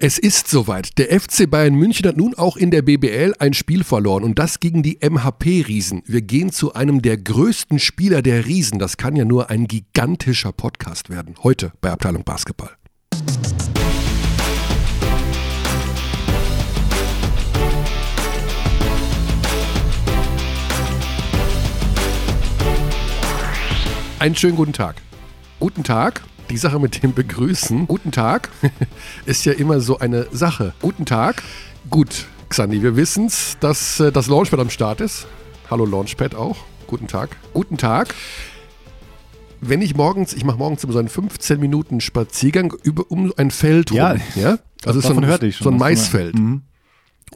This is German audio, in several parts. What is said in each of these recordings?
Es ist soweit. Der FC Bayern München hat nun auch in der BBL ein Spiel verloren und das gegen die MHP-Riesen. Wir gehen zu einem der größten Spieler der Riesen. Das kann ja nur ein gigantischer Podcast werden. Heute bei Abteilung Basketball. Einen schönen guten Tag. Guten Tag. Die Sache mit dem Begrüßen. Guten Tag ist ja immer so eine Sache. Guten Tag. Gut, Xandi, wir wissen es, dass äh, das Launchpad am Start ist. Hallo Launchpad auch. Guten Tag. Guten Tag. Wenn ich morgens, ich mache morgens immer so einen 15 Minuten Spaziergang über, um ein Feld rum. Ja, ja? Also so davon ein, hörte ich schon so ein. Maisfeld. Mhm.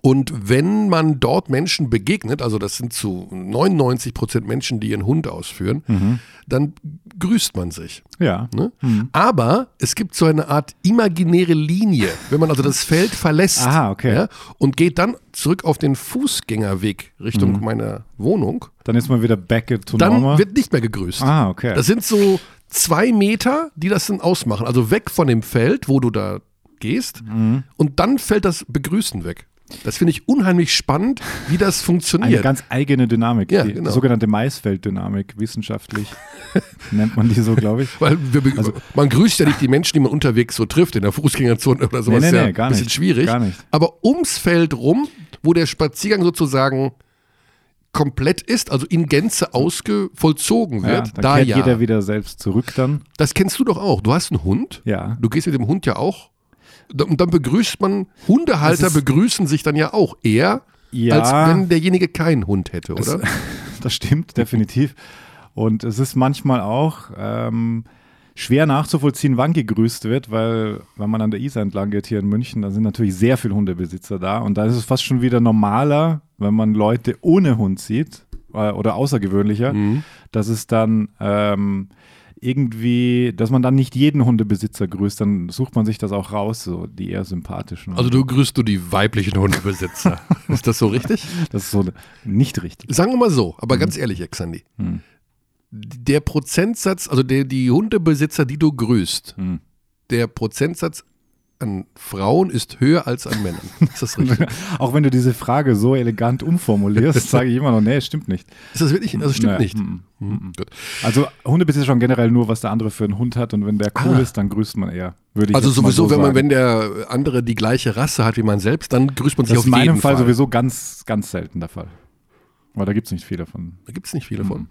Und wenn man dort Menschen begegnet, also das sind zu 99 Prozent Menschen, die ihren Hund ausführen, Mhm. dann grüßt man sich. Ja. Ne? Aber es gibt so eine Art imaginäre Linie, wenn man also das Feld verlässt Aha, okay. ja, und geht dann zurück auf den Fußgängerweg Richtung meiner Wohnung, Dann ist man wieder back to dann normal. wird nicht mehr gegrüßt. ah, okay. Das sind so zwei Meter, die das dann ausmachen. Also weg von dem Feld, wo du da gehst, Mhm. und dann fällt das Begrüßen weg. Das finde ich unheimlich spannend, wie das eine funktioniert. ganz eigene Dynamik. Ja, die genau. sogenannte Maisfelddynamik, wissenschaftlich nennt man die so, glaube ich. Weil wir, Also- man grüßt ja nicht die Menschen, die man unterwegs so trifft, in der Fußgängerzone oder sowas. Nee, ist nee, ja nee, gar ein bisschen nicht. schwierig. Gar nicht. Aber ums Feld rum, wo der Spaziergang sozusagen komplett ist, also in Gänze ausge vollzogen Ja, wird, dann da kehrt ja. jeder wieder selbst zurück dann. Das kennst du doch auch. Du hast einen Hund. Ja. Du gehst mit dem Hund ja auch. Und dann begrüßt man, Hundehalter begrüßen sich dann ja auch eher, Ja. als wenn derjenige keinen Hund hätte, oder? Das stimmt, definitiv. Und es ist manchmal auch ähm, schwer nachzuvollziehen, wann gegrüßt wird, weil wenn man an der Isar entlang geht hier in München, da sind natürlich sehr viele Hundebesitzer da. Und da ist es fast schon wieder normaler, wenn man Leute ohne Hund sieht äh, oder außergewöhnlicher, Mhm. dass es dann ähm, irgendwie, dass man dann nicht jeden Hundebesitzer grüßt, dann sucht man sich das auch raus, so die eher sympathischen. Also du grüßt du die weiblichen Hundebesitzer. ist das so richtig? das ist so nicht richtig. Sagen wir mal so, aber ganz ehrlich, Exandi. Hm. Der Prozentsatz, also der, die Hundebesitzer, die du grüßt, Hm. der Prozentsatz an Frauen ist höher als an Männern. Ist das richtig? Auch wenn du diese Frage so elegant umformulierst, sage ich immer noch, nee, stimmt nicht. Ist das wirklich? Also stimmt Nee, nicht. mm, mm. Hm, gut. Also Hundebesitzer schon generell nur, was der andere für einen Hund hat und wenn der cool Ah. ist, dann grüßt man eher. Würde ich Also sowieso, so wenn man, sagen. wenn der andere die gleiche Rasse hat wie man selbst, dann grüßt man sich Das auf ist in meinem jeden Fall, Fall. sowieso ganz, ganz selten der Fall. Weil da gibt es nicht viele von. Da gibt es nicht viele von.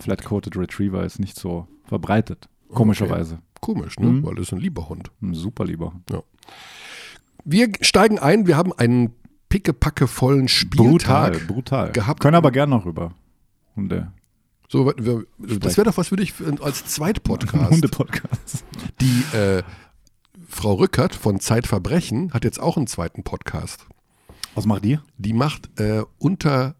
Flat-Coated Retriever ist nicht so verbreitet. Komischerweise. Komisch, ne? Mhm. Weil das ist ein lieber Hund. Ein super lieber. Wir steigen ein, wir haben einen pickepackevollen Brutal, Spieltag brutal. gehabt. Können aber gern noch über Hunde. So, wir, das wäre doch was für dich als Zweitpodcast. Hunde-Podcasts. Die äh, Frau Rückert von Zeitverbrechen hat jetzt auch einen zweiten Podcast. Was macht ihr? Die macht äh, unter,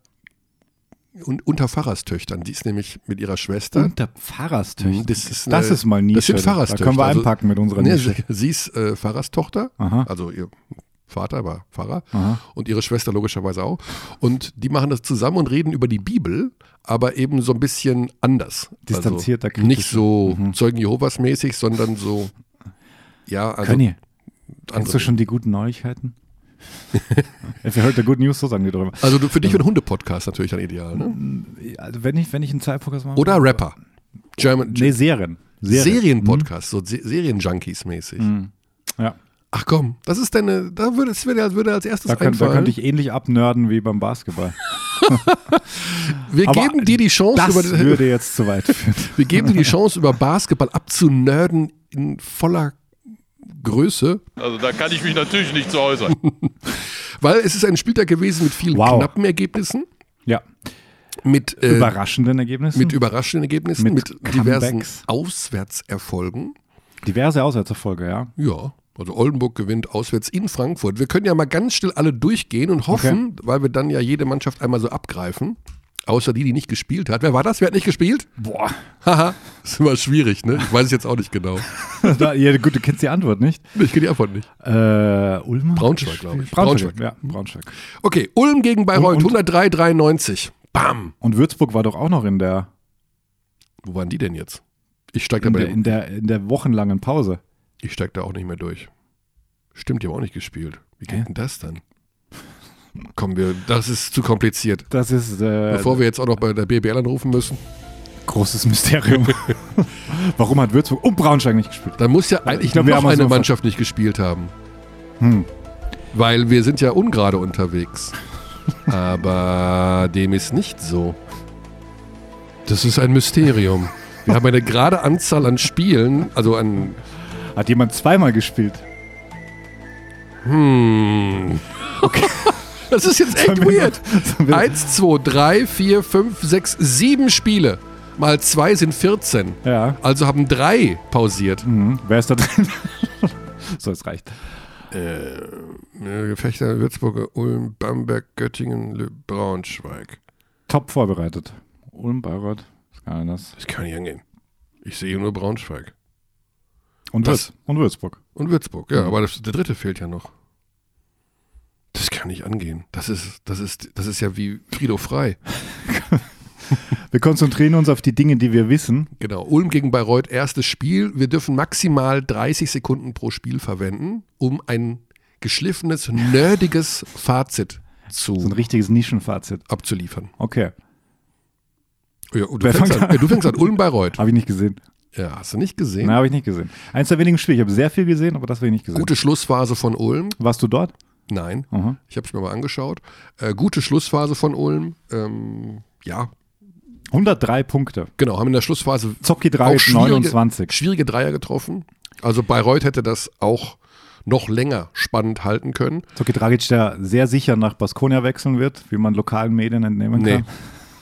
un, unter Pfarrerstöchtern. Die ist nämlich mit ihrer Schwester. Unter Pfarrerstöchter. Mhm, das ist das eine- ist mal Nische. das sind Da Pfarrerstöchter. können wir Also- einpacken mit unserer Nische. sie, sie ist äh, Pfarrerstochter, Aha. also ihr Vater war Pfarrer Aha. und ihre Schwester logischerweise auch. Und die machen das zusammen und reden über die Bibel, aber eben so ein bisschen anders. Distanzierter, also nicht so Mhm. Zeugen Jehovas mäßig, sondern so, ja, also Können ihr? Kennst du schon die guten Neuigkeiten? If you heard the good news, so sagen die darüber. Also du, für dich wäre ein Hundepodcast natürlich dann ideal, ne? Also wenn ich, wenn ich einen Zeitpodcast mache. Oder Rapper. German, Nee, Serien. Serienpodcast, so Se Serienjunkies mäßig. Mhm. Ja. Ach komm, das ist deine, da würde es würde, würde als erstes Da, könnt, da einfallen. könnte ich ähnlich abnörden wie beim Basketball. wir Aber geben dir die Chance, Das über, würde jetzt zu weit führen. wir geben dir die Chance, über Basketball abzunörden in voller Größe, Also da kann ich mich natürlich nicht zu äußern. weil es ist ein Spieltag gewesen mit vielen Wow. knappen Ergebnissen, Ja. mit, äh, Überraschenden Ergebnissen. mit überraschenden Ergebnissen, mit, Mit diversen. Auswärtserfolgen. Diverse Auswärtserfolge, ja. Ja, also Oldenburg gewinnt auswärts in Frankfurt. Wir können ja mal ganz schnell alle durchgehen und hoffen, weil wir dann ja jede Mannschaft einmal so abgreifen. Außer die, die nicht gespielt hat. Wer war das? Wer hat nicht gespielt? Boah. Haha, ist immer schwierig, ne? Ich weiß es jetzt auch nicht genau. Da, ja, gut, du kennst die Antwort nicht. Ich kenne die Antwort nicht. Äh, Ulm? Braunschweig, glaube ich. Braunschweig, Braunschweig. ja, Braunschweig. Okay, Ulm gegen Bayreuth, Und- und- 103,93. Bam! Und Würzburg war doch auch noch in der, Wo waren die denn jetzt? Ich steig da, in bei der, in der, in der wochenlangen Pause. ich steig da auch nicht mehr durch. Stimmt, die haben auch nicht gespielt. Wie geht denn das dann? Kommen wir, das ist zu kompliziert. Das ist äh, Bevor wir jetzt auch noch bei der BBL anrufen müssen, großes Mysterium. Warum hat Würzburg und Braunschweig nicht gespielt? dann muss ja eigentlich glaub, noch wir haben eine so Mannschaft nicht gespielt haben. Hm. Weil wir sind ja ungerade unterwegs. Aber dem ist nicht so. Das ist ein Mysterium. Wir haben eine gerade Anzahl an Spielen, also an. Hat jemand zweimal gespielt? Hm. Okay. Das ist jetzt echt weird. Eins, zwei, drei, vier, fünf, sechs, sieben Spiele. Mal zwei sind 14. Ja. Also haben drei pausiert. Mhm. Wer ist da drin? so, es reicht. Äh, Gefechter, Würzburger, Ulm, Bamberg, Göttingen, Braunschweig. Top vorbereitet. Ulm, Bayreuth, ist gar nicht das. Das kann nicht angehen. Ich sehe nur Braunschweig. Und, Was? Würz und Würzburg. Und Würzburg, ja, aber das, der dritte fehlt ja noch. Das kann nicht angehen. Das ist, das ist, das ist ja wie Frido Frei. Wir konzentrieren uns auf die Dinge, die wir wissen. Genau. Ulm gegen Bayreuth, erstes Spiel. Wir dürfen maximal 30 Sekunden pro Spiel verwenden, um ein geschliffenes, nerdiges Fazit So ein zu richtiges Nischenfazit. abzuliefern. Okay, Ja, und du, fängst an, ja, du fängst an, Ulm Bayreuth. habe ich nicht gesehen. Ja, hast du nicht gesehen? Nein, habe ich nicht gesehen. Eins der wenigen Spiele. Ich habe sehr viel gesehen, aber das habe ich nicht gesehen. Gute Schlussphase von Ulm. Warst du dort? Nein, Aha. ich habe es mir mal angeschaut. Äh, gute Schlussphase von Ulm. Ähm, ja, 103 Punkte. genau, haben in der Schlussphase Zocki auch Dragic schwierige, 29. schwierige Dreier getroffen. Also Bayreuth hätte das auch noch länger spannend halten können. Zocki Dragic, der sehr sicher nach Baskonia wechseln wird, wie man lokalen Medien entnehmen Nee. kann.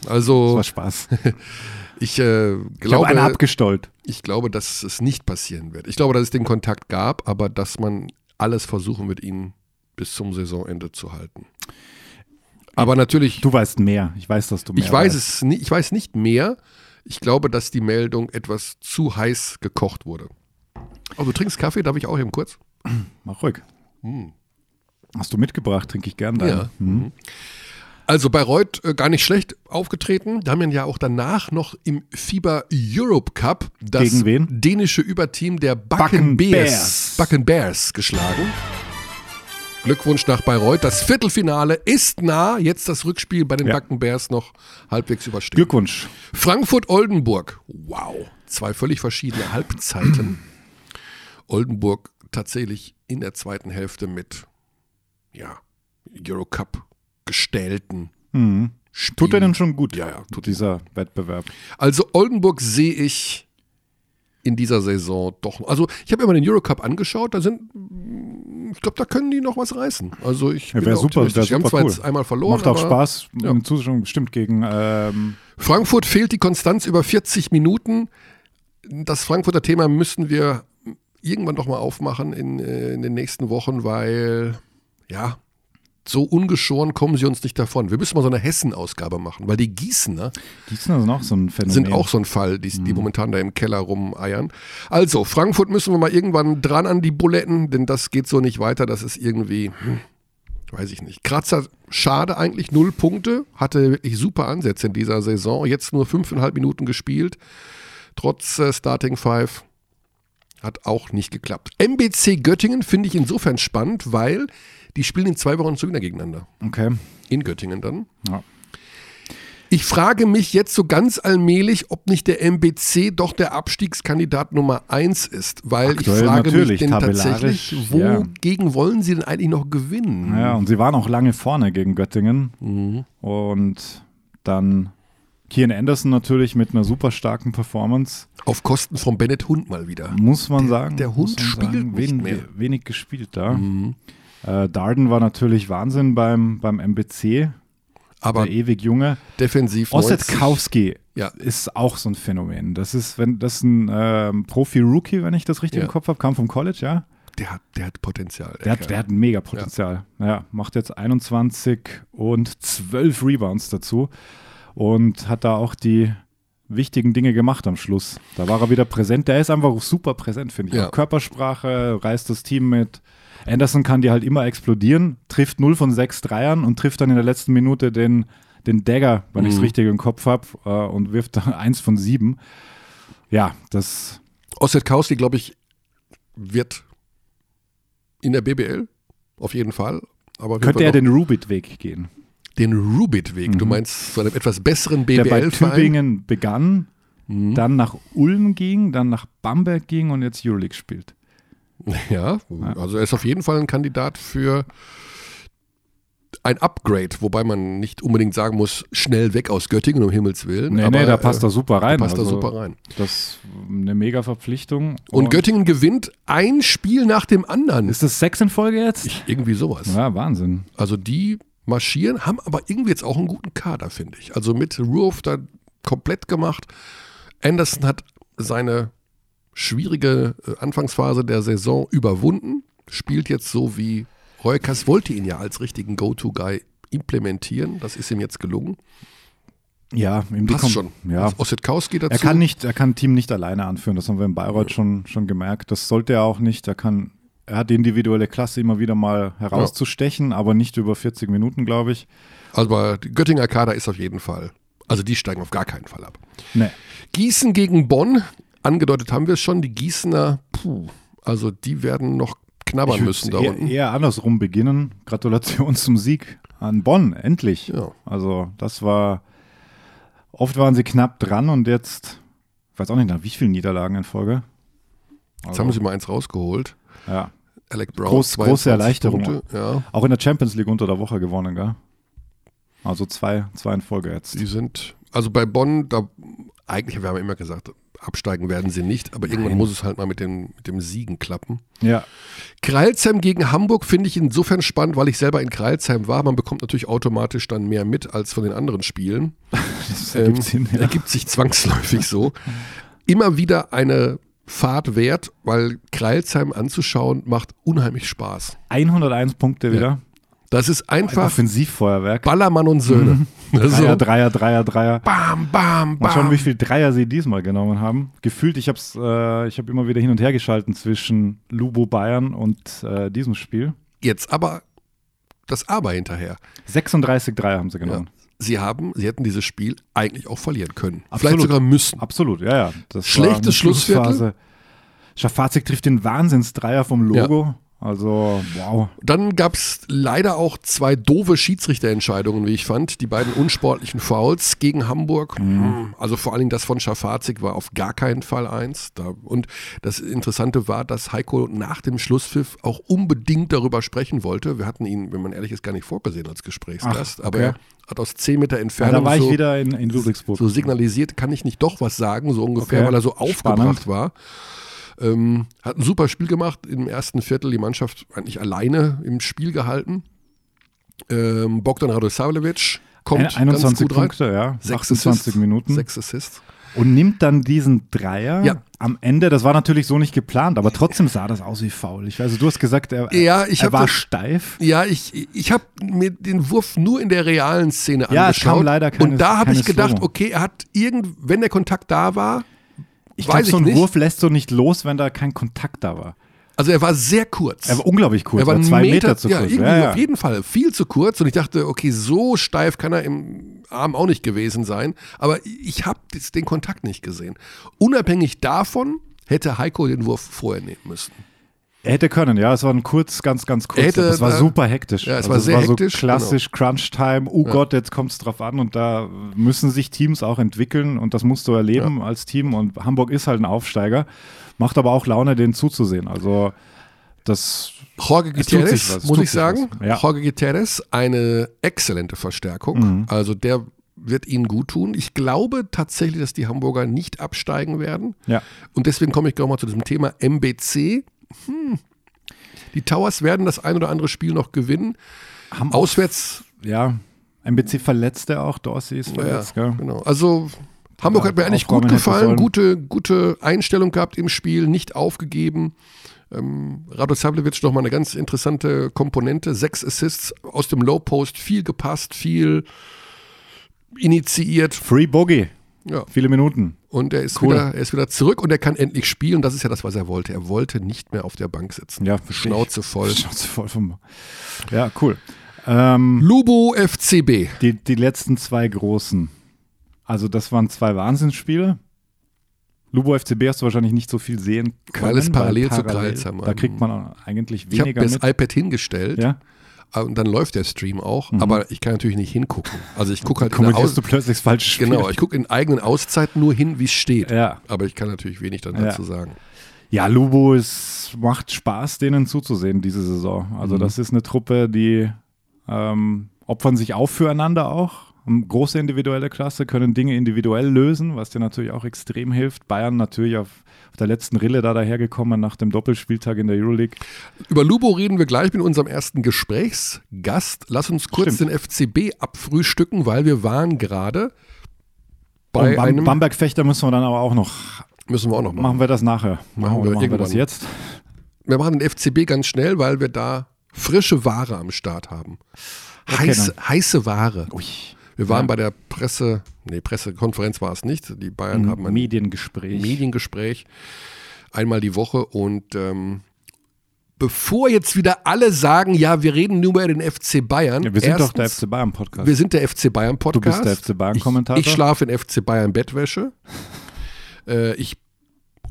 Das Also war Spaß. ich äh, Ich glaube, einen abgestollt. ich glaube, dass es nicht passieren wird. Ich glaube, dass es den Kontakt gab, aber dass man alles versuchen wird, ihn bis zum Saisonende zu halten. Aber natürlich, Du weißt mehr. Ich weiß, dass du mehr ich weiß weißt. es, ich weiß nicht mehr. Ich glaube, dass die Meldung etwas zu heiß gekocht wurde. Aber du trinkst Kaffee, darf ich auch eben kurz? Mach ruhig. Hm. Hast du mitgebracht? Trinke ich gern deinen. Ja. Mhm. Also Bayreuth äh, gar nicht schlecht aufgetreten. Da haben wir ja auch danach noch im FIBA Europe Cup das dänische Überteam der Backen Bakken Bears, Bears. Bakken Bears geschlagen. Glückwunsch nach Bayreuth. Das Viertelfinale ist nah. Jetzt das Rückspiel bei den Ja. Backen Bears noch halbwegs überstehen. Glückwunsch. Frankfurt-Oldenburg. Wow. Zwei völlig verschiedene Halbzeiten. Oldenburg tatsächlich in der zweiten Hälfte mit ja, Eurocup gestellten Mhm. Spielen. Tut er denn schon gut, Ja, ja, tut dieser Wettbewerb? Also Oldenburg sehe ich in dieser Saison doch. Also ich habe mal den Eurocup angeschaut, da sind, ich glaube, da können die noch was reißen. Also ich Ja, bin wär da super, wär Die haben super zwar cool. jetzt einmal verloren, Macht auch aber Spaß. ja. Im Zuschauer bestimmt gegen ähm, Frankfurt fehlt die Konstanz über 40 Minuten. Das Frankfurter Thema müssen wir irgendwann doch mal aufmachen in, äh, in den nächsten Wochen, weil ja, so ungeschoren kommen sie uns nicht davon. Wir müssen mal so eine Hessen-Ausgabe machen, weil die Gießener Gießen ist noch so ein Phänomen. sind auch so ein Fall, die, die momentan da im Keller rumeiern. Also, Frankfurt müssen wir mal irgendwann dran an die Buletten, denn das geht so nicht weiter. Das ist irgendwie, hm, weiß ich nicht. Kratzer, schade eigentlich, null Punkte. Hatte wirklich super Ansätze in dieser Saison. Jetzt nur fünfeinhalb Minuten gespielt. Trotz äh, Starting Five. Hat auch nicht geklappt. MBC Göttingen finde ich insofern spannend, weil die spielen in zwei Wochen schon wieder gegeneinander. Okay. In Göttingen dann. Ja. Ich frage mich jetzt so ganz allmählich, ob nicht der MBC doch der Abstiegskandidat Nummer eins ist, weil Aktuell ich frage mich denn tatsächlich, ja. wogegen wollen sie denn eigentlich noch gewinnen? ja, und sie waren auch lange vorne gegen Göttingen. Mhm. Und dann Kian Anderson natürlich mit einer super starken Performance, Auf Kosten von Bennett Hund mal wieder. muss man sagen. der Hund spielt nicht wen, mehr. wenig gespielt da. Mhm. Äh, Darden war natürlich Wahnsinn beim, beim MBC, Aber der ewig junge. defensiv 90. Ossetkowski Ja. ist auch so ein Phänomen. Das ist, wenn das ist ein ähm, Profi-Rookie, wenn ich das richtig Ja. im Kopf habe, kam vom College, ja. Der hat, der hat Potenzial. Der hat, Kerl. der hat ein mega Potenzial. Ja. macht jetzt 21 und 12 Rebounds dazu und hat da auch die wichtigen Dinge gemacht am Schluss. Da war er wieder präsent. Der ist einfach super präsent, finde ich. Ja. Körpersprache, reißt das Team mit. Anderson kann die halt immer explodieren, trifft 0 von 6 Dreiern und trifft dann in der letzten Minute den, den Dagger, wenn ich es Mhm. richtig im Kopf habe, äh, und wirft da 1 von 7. Ja, das Ossetkowski, glaube ich, wird in der BBL, auf jeden Fall. Aber Könnte er den Rubit-Weg gehen? Den Rubit-Weg, du meinst zu einem etwas besseren Der bei BBL-Verein? Tübingen begann, Mhm. dann nach Ulm ging, dann nach Bamberg ging und jetzt Euroleague spielt. Ja, also er ist auf jeden Fall ein Kandidat für ein Upgrade, wobei man nicht unbedingt sagen muss, schnell weg aus Göttingen, um Himmels Willen. Nee, aber, nee, da passt äh, er super rein. passt also, da super rein. Das ist eine mega Verpflichtung. Und Göttingen gewinnt ein Spiel nach dem anderen. Ist das sechs in Folge jetzt? irgendwie sowas. ja, Wahnsinn. Also die marschieren, haben aber irgendwie jetzt auch einen guten Kader, finde ich. Also mit Roof da komplett gemacht. Anderson hat seine schwierige äh, Anfangsphase der Saison überwunden, spielt jetzt so wie Reukas wollte ihn ja als richtigen Go-To-Guy implementieren. Das ist ihm jetzt gelungen. Ja, ihm die Passt Kom- schon. Ja. Ossetkowski dazu. Er kann nicht, er kann Team nicht alleine anführen. Das haben wir in Bayreuth schon, schon gemerkt. Das sollte er auch nicht. Er kann, er hat die individuelle Klasse immer wieder mal herauszustechen, aber nicht über 40 Minuten, glaube ich. Aber die Göttinger Kader ist auf jeden Fall. Also die steigen auf gar keinen Fall ab. Nee. Gießen gegen Bonn, angedeutet haben wir es schon, die Gießener, puh, also die werden noch knabbern müssen da eher, unten. eher andersrum beginnen. Gratulation zum Sieg an Bonn, endlich. Ja. Also das war, oft waren sie knapp dran und jetzt, ich weiß auch nicht, nach wie vielen Niederlagen in Folge. Jetzt Also, haben sie mal eins rausgeholt. ja. Alec Brown. Groß- große 22 Erleichterung. Punkte. Ja, Auch in der Champions League unter der Woche gewonnen, gell? Also zwei, zwei in Folge jetzt. die sind, also bei Bonn, da eigentlich, wir haben immer gesagt, absteigen werden sie nicht, aber irgendwann Nein. muss es halt mal mit dem, mit dem Siegen klappen. Ja, Kreilsheim gegen Hamburg finde ich insofern spannend, weil ich selber in Kreilsheim war. Man bekommt natürlich automatisch dann mehr mit als von den anderen Spielen. das ergibt Ähm, Sinn. Ja. Ergibt sich zwangsläufig so. Immer wieder eine Fahrt wert, weil Kreilsheim anzuschauen macht unheimlich Spaß. 101 Punkte wieder. Das ist Ein einfach Offensivfeuerwerk. Ballermann und Söhne. Also, Dreier, Dreier, Dreier, Dreier. bam, bam, Mal schauen, bam. wie viel Dreier sie diesmal genommen haben. Gefühlt, ich habe äh, ich hab immer wieder hin und her geschalten zwischen Lubo Bayern und äh, diesem Spiel. Jetzt aber das Aber hinterher. 36 Dreier haben sie Ja. genommen. Sie haben, sie hätten dieses Spiel eigentlich auch verlieren können. Absolut. Vielleicht sogar müssen. Absolut, ja, ja. Das Schlechtes Schlussviertel. Schlussphase. Schafazik trifft den Wahnsinnsdreier vom Logo. Also, wow. Dann gab es leider auch zwei doofe Schiedsrichterentscheidungen, wie ich fand. Die beiden unsportlichen Fouls gegen Hamburg. Hm, Also vor allen Dingen das von Schafazik war auf gar keinen Fall eins. Da, und das Interessante war, dass Heiko nach dem Schlusspfiff auch unbedingt darüber sprechen wollte. Wir hatten ihn, wenn man ehrlich ist, gar nicht vorgesehen als Gesprächsgast. Ach, aber okay. er hat aus 10 Meter Ja, Entfernung da war ich so, wieder in, in Ludwigsburg. so signalisiert, kann ich nicht doch was sagen, so ungefähr, Okay. weil er so aufgebracht Spannend. war. Ähm, hat ein super Spiel gemacht. Im ersten Viertel die Mannschaft eigentlich alleine im Spiel gehalten. Ähm, Bogdan Radosavljevic kommt Ein- 21 ganz gut rein. Punkte, ja. Sechs 28 Assists, Minuten. Sechs Assists. Und nimmt dann diesen Dreier Ja. am Ende. Das war natürlich so nicht geplant, aber trotzdem sah das aus wie faul. Ich weiß, du hast gesagt, er, Ja, er war das- steif. Ja, ich, ich habe mir den Wurf nur in der realen Szene Ja, es angeschaut. kam leider keine- Und da habe ich gedacht, okay, er hat irgend, wenn der Kontakt da war, Ich weiß glaube, so ein nicht. Wurf lässt du nicht los, wenn da kein Kontakt da war. also er war sehr kurz. Er war unglaublich kurz, Er war zwei Meter, Meter, zu ja, kurz. irgendwie Ja, ja. auf jeden Fall viel zu kurz. Und ich dachte, okay, so steif kann er im Arm auch nicht gewesen sein. Aber ich habe den Kontakt nicht gesehen. Unabhängig davon hätte Heiko den Wurf vorher nehmen müssen. Er hätte können, ja. Es war ein kurz, ganz, ganz kurz. Hätte das war da- super hektisch. Ja, es Also war sehr so hektisch, genau. klassisch Crunch-Time. Oh Gott, jetzt kommt es drauf an. Und da müssen sich Teams auch entwickeln. Und das musst du erleben als Team. Und Hamburg ist halt ein Aufsteiger. Macht aber auch Laune, denen zuzusehen. Also das Jorge Es tut sich Gutierrez, was, es muss ich sagen. ja. Jorge Gutierrez, eine exzellente Verstärkung. Mhm. Also der wird ihnen gut tun. Ich glaube tatsächlich, dass die Hamburger nicht absteigen werden. Ja. Und deswegen komme ich gleich mal zu diesem Thema MBC. Hm. Die Towers werden das ein oder andere Spiel noch gewinnen. haben auch, Auswärts, ja, MBC verletzte auch. Dorsey ist ja, verletzt, gell? genau. Also Hamburg Ja, hat mir eigentlich gut gefallen, gute, gute Einstellung gehabt im Spiel, nicht aufgegeben. Ähm, Rado Savljevic nochmal eine ganz interessante Komponente. Sechs Assists aus dem Low Post, viel gepasst, viel initiiert. Free Bogey. Ja. Viele Minuten. Und er ist, Cool. wieder, er ist wieder zurück und er kann endlich spielen. Das ist ja das, was er wollte. Er wollte nicht mehr auf der Bank sitzen. Ja, verstehe ich. Schnauze voll. Schnauze voll vom. Ja, cool. Ähm, Lubo FCB. die, die letzten zwei großen. Also, das waren zwei Wahnsinnsspiele. Lubo FCB hast du wahrscheinlich nicht so viel sehen können. Weil es parallel zu Kreilsheim Da kriegt man eigentlich Ich habe weniger das mit. iPad hingestellt Ja? Äh, und dann läuft der Stream auch, Mhm. aber ich kann natürlich nicht hingucken. Also ich gucke halt in Aus du plötzlich das falsche Spiel. Genau, ich gucke in eigenen Auszeiten nur hin, wie es steht. Ja. Aber ich kann natürlich wenig dann Ja. dazu sagen. Ja, Lubo, es macht Spaß, denen zuzusehen diese Saison. Also Mhm. das ist eine Truppe, die ähm, opfern sich auf füreinander auch. Haben Große individuelle Klasse, können Dinge individuell lösen, was dir natürlich auch extrem hilft. Bayern natürlich auf, auf der letzten Rille da dahergekommen nach dem Doppelspieltag in der Euroleague. Über Lubo reden wir gleich mit unserem ersten Gesprächsgast. Lass uns kurz Stimmt. den FCB abfrühstücken, weil wir waren gerade Und bei Bam einem. Bamberg-Fechter müssen wir dann aber auch noch. müssen wir auch noch machen. Machen wir das nachher. Machen wir oder machen wir das jetzt? Wir machen den FCB ganz schnell, weil wir da frische Ware am Start haben. Okay, Heiße, heiße Ware. Ui. Wir waren Ja. bei der Presse, nee, Pressekonferenz war es nicht. Die. Bayern haben ein Mediengespräch. Mediengespräch einmal die Woche und ähm, bevor jetzt wieder alle sagen, ja, wir reden nur über den FC Bayern. ja, wir sind doch der erstens, FC Bayern Podcast. Wir sind der FC Bayern Du Podcast. bist der FC Bayern Kommentator. Ich, ich schlafe in FC Bayern Bettwäsche. äh, ich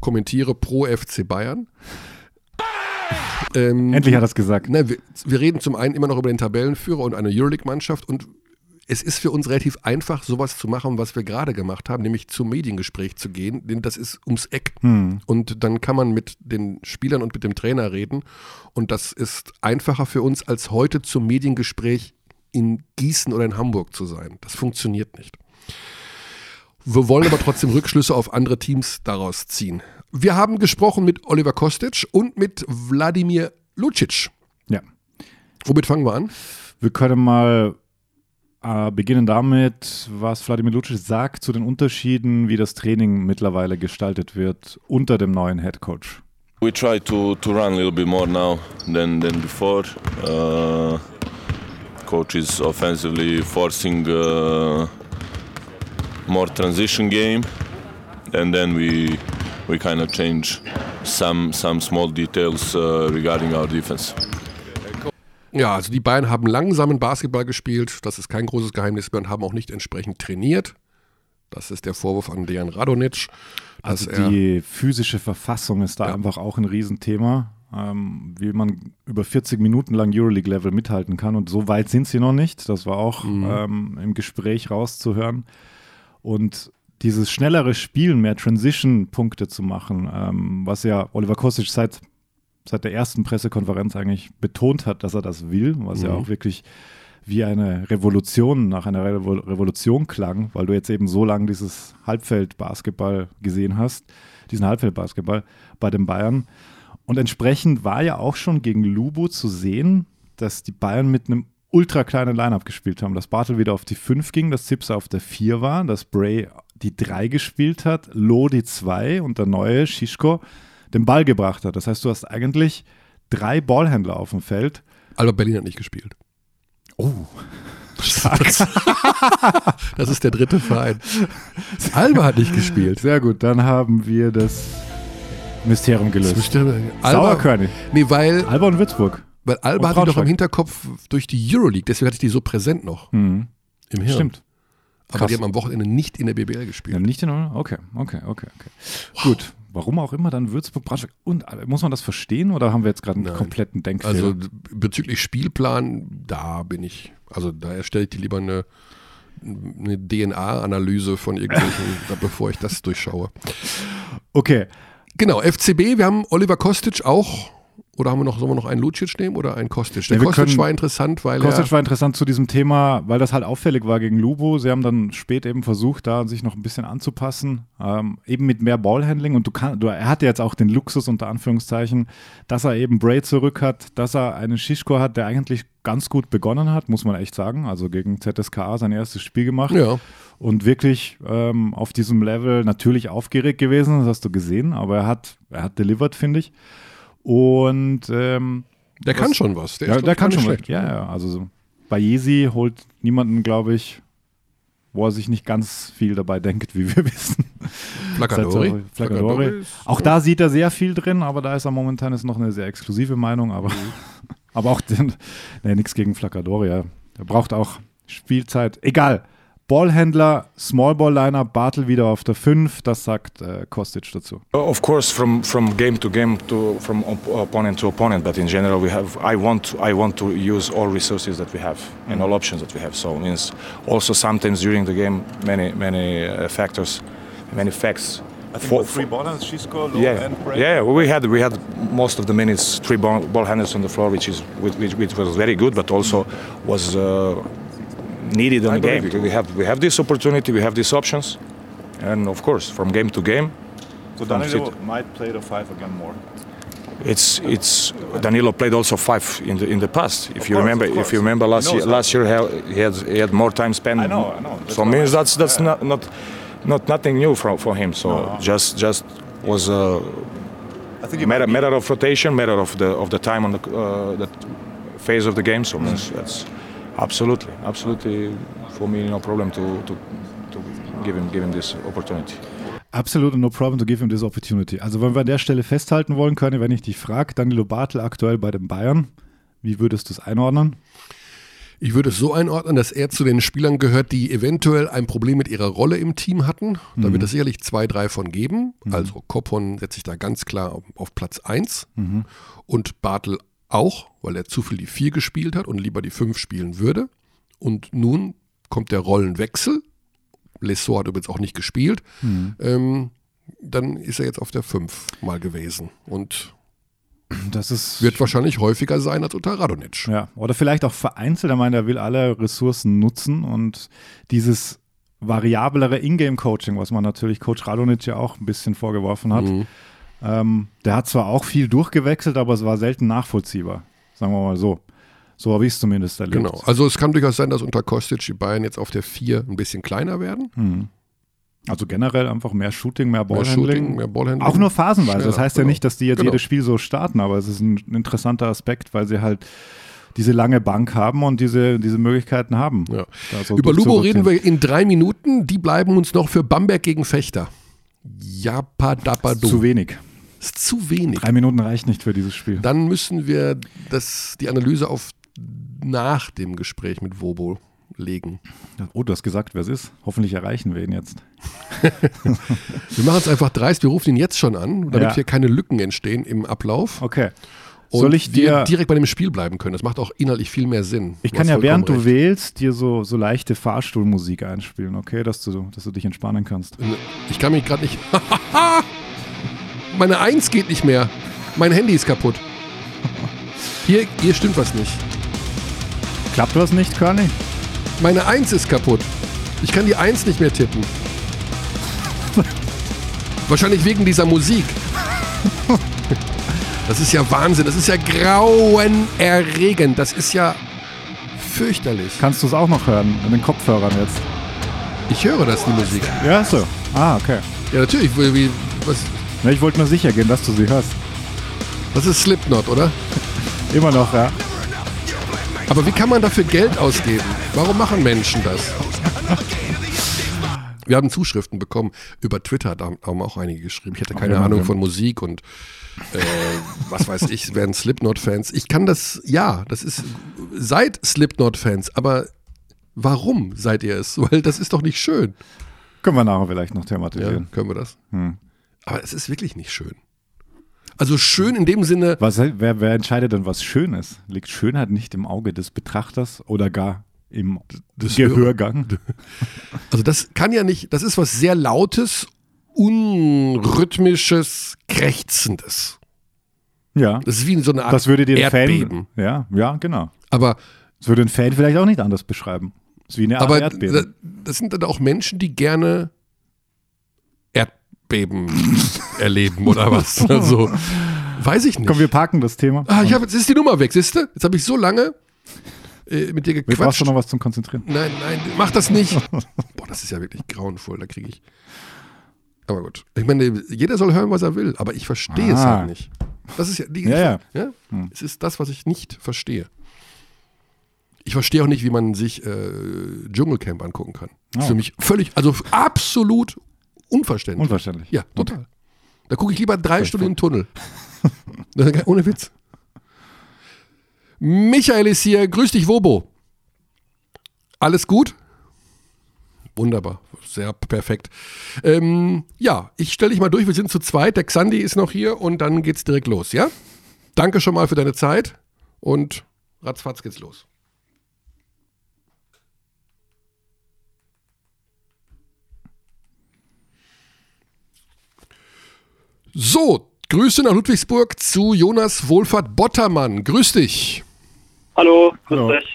kommentiere pro FC Bayern. Ähm, Endlich hat er es gesagt. Ne, wir, wir reden zum einen immer noch über den Tabellenführer und eine Euroleague-Mannschaft und es ist für uns relativ einfach, sowas zu machen, was wir gerade gemacht haben, nämlich zum Mediengespräch zu gehen, denn das ist ums Eck. Hm. Und dann kann man mit den Spielern und mit dem Trainer reden und das ist einfacher für uns, als heute zum Mediengespräch in Gießen oder in Hamburg zu sein. Das funktioniert nicht. Wir wollen aber trotzdem Rückschlüsse auf andere Teams daraus ziehen. Wir haben gesprochen mit Oliver Kostic und mit Wladimir Lucic. Ja. Womit fangen wir an? Wir können mal äh, beginnen damit, was Vladimir Lucic sagt zu den Unterschieden, wie das Training mittlerweile gestaltet wird unter dem neuen Head Coach. We try to, to run a little bit more now than, than before. Uh, coach is offensively forcing uh, more transition game, and then we we kind of change some some small details uh, regarding our defense. Ja, also die Bayern haben langsamen Basketball gespielt. Das ist kein großes Geheimnis mehr und haben auch nicht entsprechend trainiert. Das ist der Vorwurf an Dejan Radonic. Also die physische Verfassung ist da Ja. einfach auch ein Riesenthema, ähm, wie man über 40 Minuten lang Euroleague-Level mithalten kann. Und so weit sind sie noch nicht. Das war auch Mhm. ähm, im Gespräch rauszuhören. Und dieses schnellere Spielen, mehr Transition-Punkte zu machen, ähm, was ja Oliver Kostic seit, seit der ersten Pressekonferenz eigentlich betont hat, dass er das will, was ja Mhm. auch wirklich wie eine Revolution nach einer Revo Revolution klang, weil du jetzt eben so lange dieses Halbfeld-Basketball gesehen hast, diesen Halbfeld-Basketball bei den Bayern. Und entsprechend war ja auch schon gegen Lubo zu sehen, dass die Bayern mit einem ultra kleinen Lineup gespielt haben. Dass Bartel wieder auf die 5 ging, dass Zipser auf der 4 war, dass Bray die 3 gespielt hat, Loh die 2 und der neue Shishko den Ball gebracht hat. Das heißt, du hast eigentlich drei Ballhändler auf dem Feld. Alba Berlin hat nicht gespielt. Oh, Das, das ist der dritte Verein. Alba hat nicht gespielt. Sehr gut, dann haben wir das Mysterium gelöst. Alba, Sauerkörnig. nee, weil, Alba und Würzburg. weil Alba hatte ich noch im Hinterkopf durch die Euroleague, deswegen hatte ich die so präsent noch Mhm. im Hirn. Stimmt. Aber Krass. die haben am Wochenende nicht in der BBL Ja, gespielt. nicht in Ordnung? Okay, okay, okay, okay. Gut. Warum auch immer dann Würzburg, Braunschweig und äh, muss man das verstehen oder haben wir jetzt gerade einen Nein. kompletten Denkfehler? Also bezüglich Spielplan, da bin ich, also da erstelle ich die lieber eine, eine DNA-Analyse von irgendwelchen, bevor ich das durchschaue. okay, Genau, FCB, wir haben Oliver Kostic auch, oder haben wir noch, sollen wir noch einen Lucic nehmen oder einen Kostic? Der Ja, Kostic können- war interessant, weil Kostic er, war interessant zu diesem Thema, weil das halt auffällig war gegen Lubo. Sie haben dann spät eben versucht, da sich noch ein bisschen anzupassen, ähm, eben mit mehr Ballhandling. Und du kann, du, er hatte jetzt auch den Luxus unter Anführungszeichen, dass er eben Bray zurück hat, dass er einen Shishko hat, der eigentlich ganz gut begonnen hat, muss man echt sagen. Also gegen ZSKA sein erstes Spiel gemacht ja, und wirklich ähm, auf diesem Level natürlich aufgeregt gewesen, das hast du gesehen, aber er hat, er hat delivered, finde ich. Und ähm, der kann Was- schon was. Der, ja, ist, der kann schon gar was. Ja, ja, also so. bei Jesi holt niemanden, glaube ich, wo er sich nicht ganz viel dabei denkt, wie wir wissen. Flacadori. ist- Auch da sieht er sehr viel drin, aber da ist er momentan ist noch eine sehr exklusive Meinung, aber, aber auch den, nee, nichts gegen Flacadori, ja. Der braucht auch Spielzeit. Egal. Ballhändler, Small Ball Liner, Bartel wieder auf der 5. Das sagt äh, Kostic dazu. Of course, from, from game to game, to from op opponent to opponent. But in general, we have. I want. I want to use all resources that we have and all options that we have. So means also sometimes during the game, many many uh, factors, many facts. For- ball handlers, Cisco, low yeah, yeah. We had we had most of the minutes three ball, ball handlers on the floor, which is which, which, which was very good, but also was uh, needed in I the game. We have we have this opportunity, we have these options, and of course, from game to game, So Danilo might play the 5 again more. it's it's Danilo played also five in the in the past. If you course, remember, if you remember last year, that. last year he he had he had more time spent. I know, I know. That's So why means that's that's yeah. not not not nothing new for for him. So No. just just was a I think matter matter of rotation, matter of the of the time on the uh, that phase of the game. So means that's absolutely absolutely for me no problem to to to give him give him this opportunity. Absolut no problem to give him this opportunity. Also wenn wir an der Stelle festhalten wollen können, wenn ich dich frage, Danilo Bartel aktuell bei den Bayern, wie würdest du es einordnen? Ich würde es so einordnen, dass er zu den Spielern gehört, die eventuell ein Problem mit ihrer Rolle im Team hatten. Da wird es sicherlich zwei, drei von geben. Also Koppon setzt sich da ganz klar auf, auf Platz 1 und Bartel auch, weil er zu viel die 4 gespielt hat und lieber die 5 spielen würde. Und nun kommt der Rollenwechsel. Lessor hat übrigens auch nicht gespielt. Ähm, dann ist er jetzt auf der 5 mal gewesen und Das ist wird wahrscheinlich häufiger sein als unter Radonic. Ja, oder vielleicht auch vereinzelt. Er meint, er will alle Ressourcen nutzen und dieses variablere Ingame-Coaching, was man natürlich Coach Radonic ja auch ein bisschen vorgeworfen hat, Mhm. Ähm, der hat zwar auch viel durchgewechselt, aber es war selten nachvollziehbar. Sagen wir mal so. So habe ich es zumindest erlebt. Genau. Also es kann durchaus sein, dass unter Kostic die Bayern jetzt auf der 4 ein bisschen kleiner werden. Hm. Also generell einfach mehr Shooting, mehr Mehr Ballhandling. Shooting, mehr Ballhandling. Auch nur phasenweise. Das Schneller, heißt ja genau. nicht, dass die jetzt Genau. jedes Spiel so starten, aber es ist ein interessanter Aspekt, weil sie halt diese lange Bank haben und diese, diese Möglichkeiten haben. Ja. so Über Lubo reden wir in drei Minuten. Die bleiben uns noch für Bamberg gegen Fechter. Japadapadu. Zu wenig. Ist zu wenig. Drei Minuten reicht nicht für dieses Spiel. Dann müssen wir das, die Analyse auf nach dem Gespräch mit Wobo legen. Oh, du hast gesagt, wer es ist. Hoffentlich erreichen wir ihn jetzt. Wir machen es einfach dreist. Wir rufen ihn jetzt schon an, damit Ja. hier keine Lücken entstehen im Ablauf. Okay. Und Soll ich wir dir. direkt bei dem Spiel bleiben können. Das macht auch inhaltlich viel mehr Sinn. Ich Du kann ja, während du recht. wählst, dir so, so leichte Fahrstuhlmusik einspielen, okay? Dass du, dass du dich entspannen kannst. Ich kann mich gerade nicht. Meine Eins geht nicht mehr. Mein Handy ist kaputt. Hier, hier stimmt was nicht. Klappt was nicht, Körny? Meine Eins ist kaputt. Ich kann die Eins nicht mehr tippen. Wahrscheinlich wegen dieser Musik. Das ist ja Wahnsinn. Das ist ja grauenerregend. Das ist ja fürchterlich. Kannst du es auch noch hören in den Kopfhörern jetzt? Ich höre das, die Musik. Ja, so. Ah, okay. Ja, natürlich. Wie, was, Ja, ich wollte nur sicher gehen, dass du sie hörst. das ist Slipknot, oder? Immer noch, ja. Aber wie kann man dafür Geld ausgeben? Warum machen Menschen das? Wir haben Zuschriften bekommen über Twitter, da haben auch einige geschrieben. Ich hatte keine Okay, Ahnung okay. von Musik und äh, was weiß ich, wären Slipknot-Fans. Ich kann das, ja, das ist, seid Slipknot-Fans, aber warum seid ihr es? Weil das ist doch nicht schön. Können wir nachher vielleicht noch Ja, thematisieren. können wir das? Hm. Aber es ist wirklich nicht schön. Also schön in dem Sinne, Was, wer, wer entscheidet denn, was schön ist? Liegt Schönheit nicht im Auge des Betrachters oder gar im Des Gehörgang? Also das kann ja nicht, das ist was sehr Lautes, unrhythmisches, krächzendes. Ja. Das ist wie so eine Art Das würde den Erdbeben. Fan. Ja, ja, genau. Aber, Das würde ein Fan vielleicht auch nicht anders beschreiben. Das ist wie eine Art aber Erdbeben. da- das sind dann auch Menschen, die gerne Erdbeben erleben oder was. Also, weiß ich nicht. Komm, wir parken das Thema. ah, ich hab, jetzt ist die Nummer weg, siehst du? Jetzt habe ich so lange äh, mit dir brauchst gequatscht. du noch was zum Konzentrieren. Nein, nein, mach das nicht. Boah, das ist ja wirklich grauenvoll, da kriege ich. Aber gut. Ich meine, jeder soll hören, was er will, aber ich verstehe es Ah. halt nicht. Das ist ja, die, Ja, ja. Hm. Es ist das, was ich nicht verstehe. Ich verstehe auch nicht, wie man sich äh, Dschungelcamp angucken kann. Das ist Oh. für mich völlig, also absolut unverständlich. Unverständlich. Ja, total. Da gucke ich lieber drei Stunden in den Tunnel. Ohne Witz. Michael ist hier. Grüß dich, Wobo. Alles gut? Wunderbar, sehr perfekt. Ähm, ja, ich stelle dich mal durch, wir sind zu zweit, der Xandi ist noch hier und dann geht's direkt los, ja? Danke schon mal für deine Zeit und ratzfatz geht's los. So, Grüße nach Ludwigsburg zu Jonas Wohlfahrt Bottermann. Grüß dich. Hallo, grüß Hallo. dich.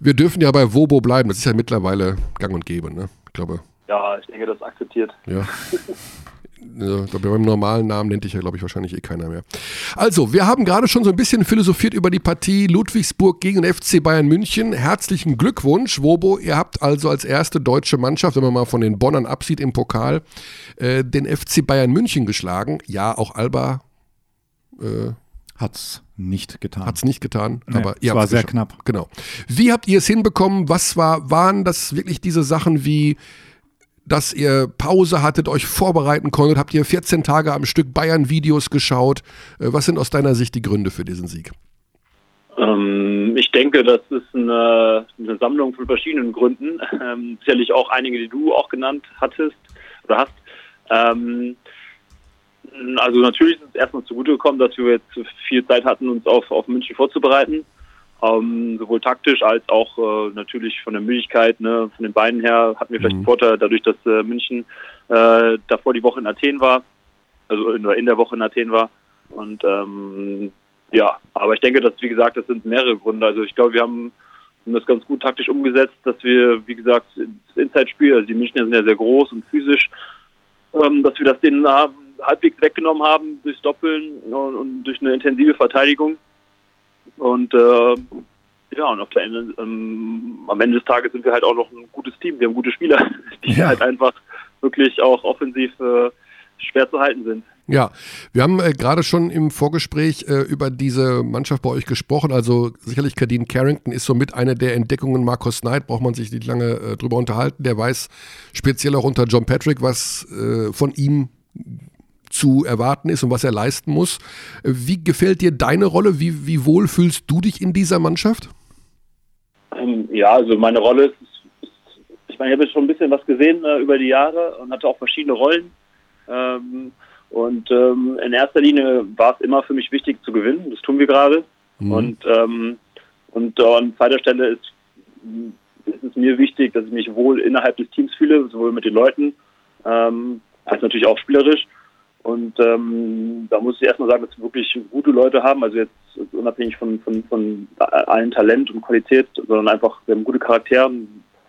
Wir dürfen ja bei Wobo bleiben. Das ist ja mittlerweile gang und gäbe, ne? Ich glaube, Ja, ich denke, das ist akzeptiert. ja. Beim normalen Namen nennt dich ja, glaube ich, wahrscheinlich eh keiner mehr. Also, wir haben gerade schon so ein bisschen philosophiert über die Partie Ludwigsburg gegen den FC Bayern München. Herzlichen Glückwunsch, Wobo. Ihr habt also als erste deutsche Mannschaft, wenn man mal von den Bonnern absieht im Pokal, äh, den FC Bayern München geschlagen. Ja, auch Alba äh, Hat's nicht getan. hat es nicht getan, Nee, aber es ihr war habt's sehr geschafft. knapp. Genau. Wie habt ihr es hinbekommen? Was war, waren das wirklich diese Sachen wie, dass ihr Pause hattet, euch vorbereiten konntet? Habt ihr 14 Tage am Stück Bayern-Videos geschaut? Äh, Was sind aus deiner Sicht die Gründe für diesen Sieg? Ähm, ich denke, das ist eine, eine Sammlung von verschiedenen Gründen. Ähm, sicherlich auch einige, die du auch genannt hattest oder hast. Ähm, also natürlich ist es erstmal zugute gekommen, dass wir jetzt viel Zeit hatten, uns auf, auf München vorzubereiten. Ähm, sowohl taktisch als auch äh, natürlich von der Müdigkeit, ne, von den Beinen her hatten wir vielleicht Mhm. einen Vorteil, dadurch, dass äh, München äh, davor die Woche in Athen war, also in, in der Woche in Athen war. Und ähm, ja, aber ich denke, dass, wie gesagt, das sind mehrere Gründe. Also ich glaube, wir haben das ganz gut taktisch umgesetzt, dass wir, wie gesagt, das Inside-Spiel, also die Münchner sind ja sehr groß und physisch, ähm, dass wir das denen halbwegs weggenommen haben durchs Doppeln und, und durch eine intensive Verteidigung. Und äh, ja, und auf der Ende, ähm, am Ende des Tages sind wir halt auch noch ein gutes Team. Wir haben gute Spieler, die Ja. halt einfach wirklich auch offensiv äh, schwer zu halten sind. Ja, wir haben äh, gerade schon im Vorgespräch äh, über diese Mannschaft bei euch gesprochen. Also sicherlich Kadine Carrington ist somit eine der Entdeckungen. Markus Knight braucht man sich nicht lange äh, drüber unterhalten. Der weiß speziell auch unter John Patrick, was äh, von ihm zu erwarten ist und was er leisten muss. Wie gefällt dir deine Rolle? Wie, wie wohl fühlst du dich in dieser Mannschaft? Ähm, ja, also meine Rolle ist, ist ich meine, ich habe jetzt schon ein bisschen was gesehen äh, über die Jahre und hatte auch verschiedene Rollen. Ähm, und ähm, in erster Linie war es immer für mich wichtig zu gewinnen. Das tun wir gerade. Mhm. Und, ähm, und äh, an zweiter Stelle ist, ist es mir wichtig, dass ich mich wohl innerhalb des Teams fühle, sowohl mit den Leuten ähm, als natürlich auch spielerisch. Und ähm, da muss ich erstmal sagen, dass wir wirklich gute Leute haben, also jetzt unabhängig von, von, von allen Talent und Qualität, sondern einfach, wir haben gute Charaktere.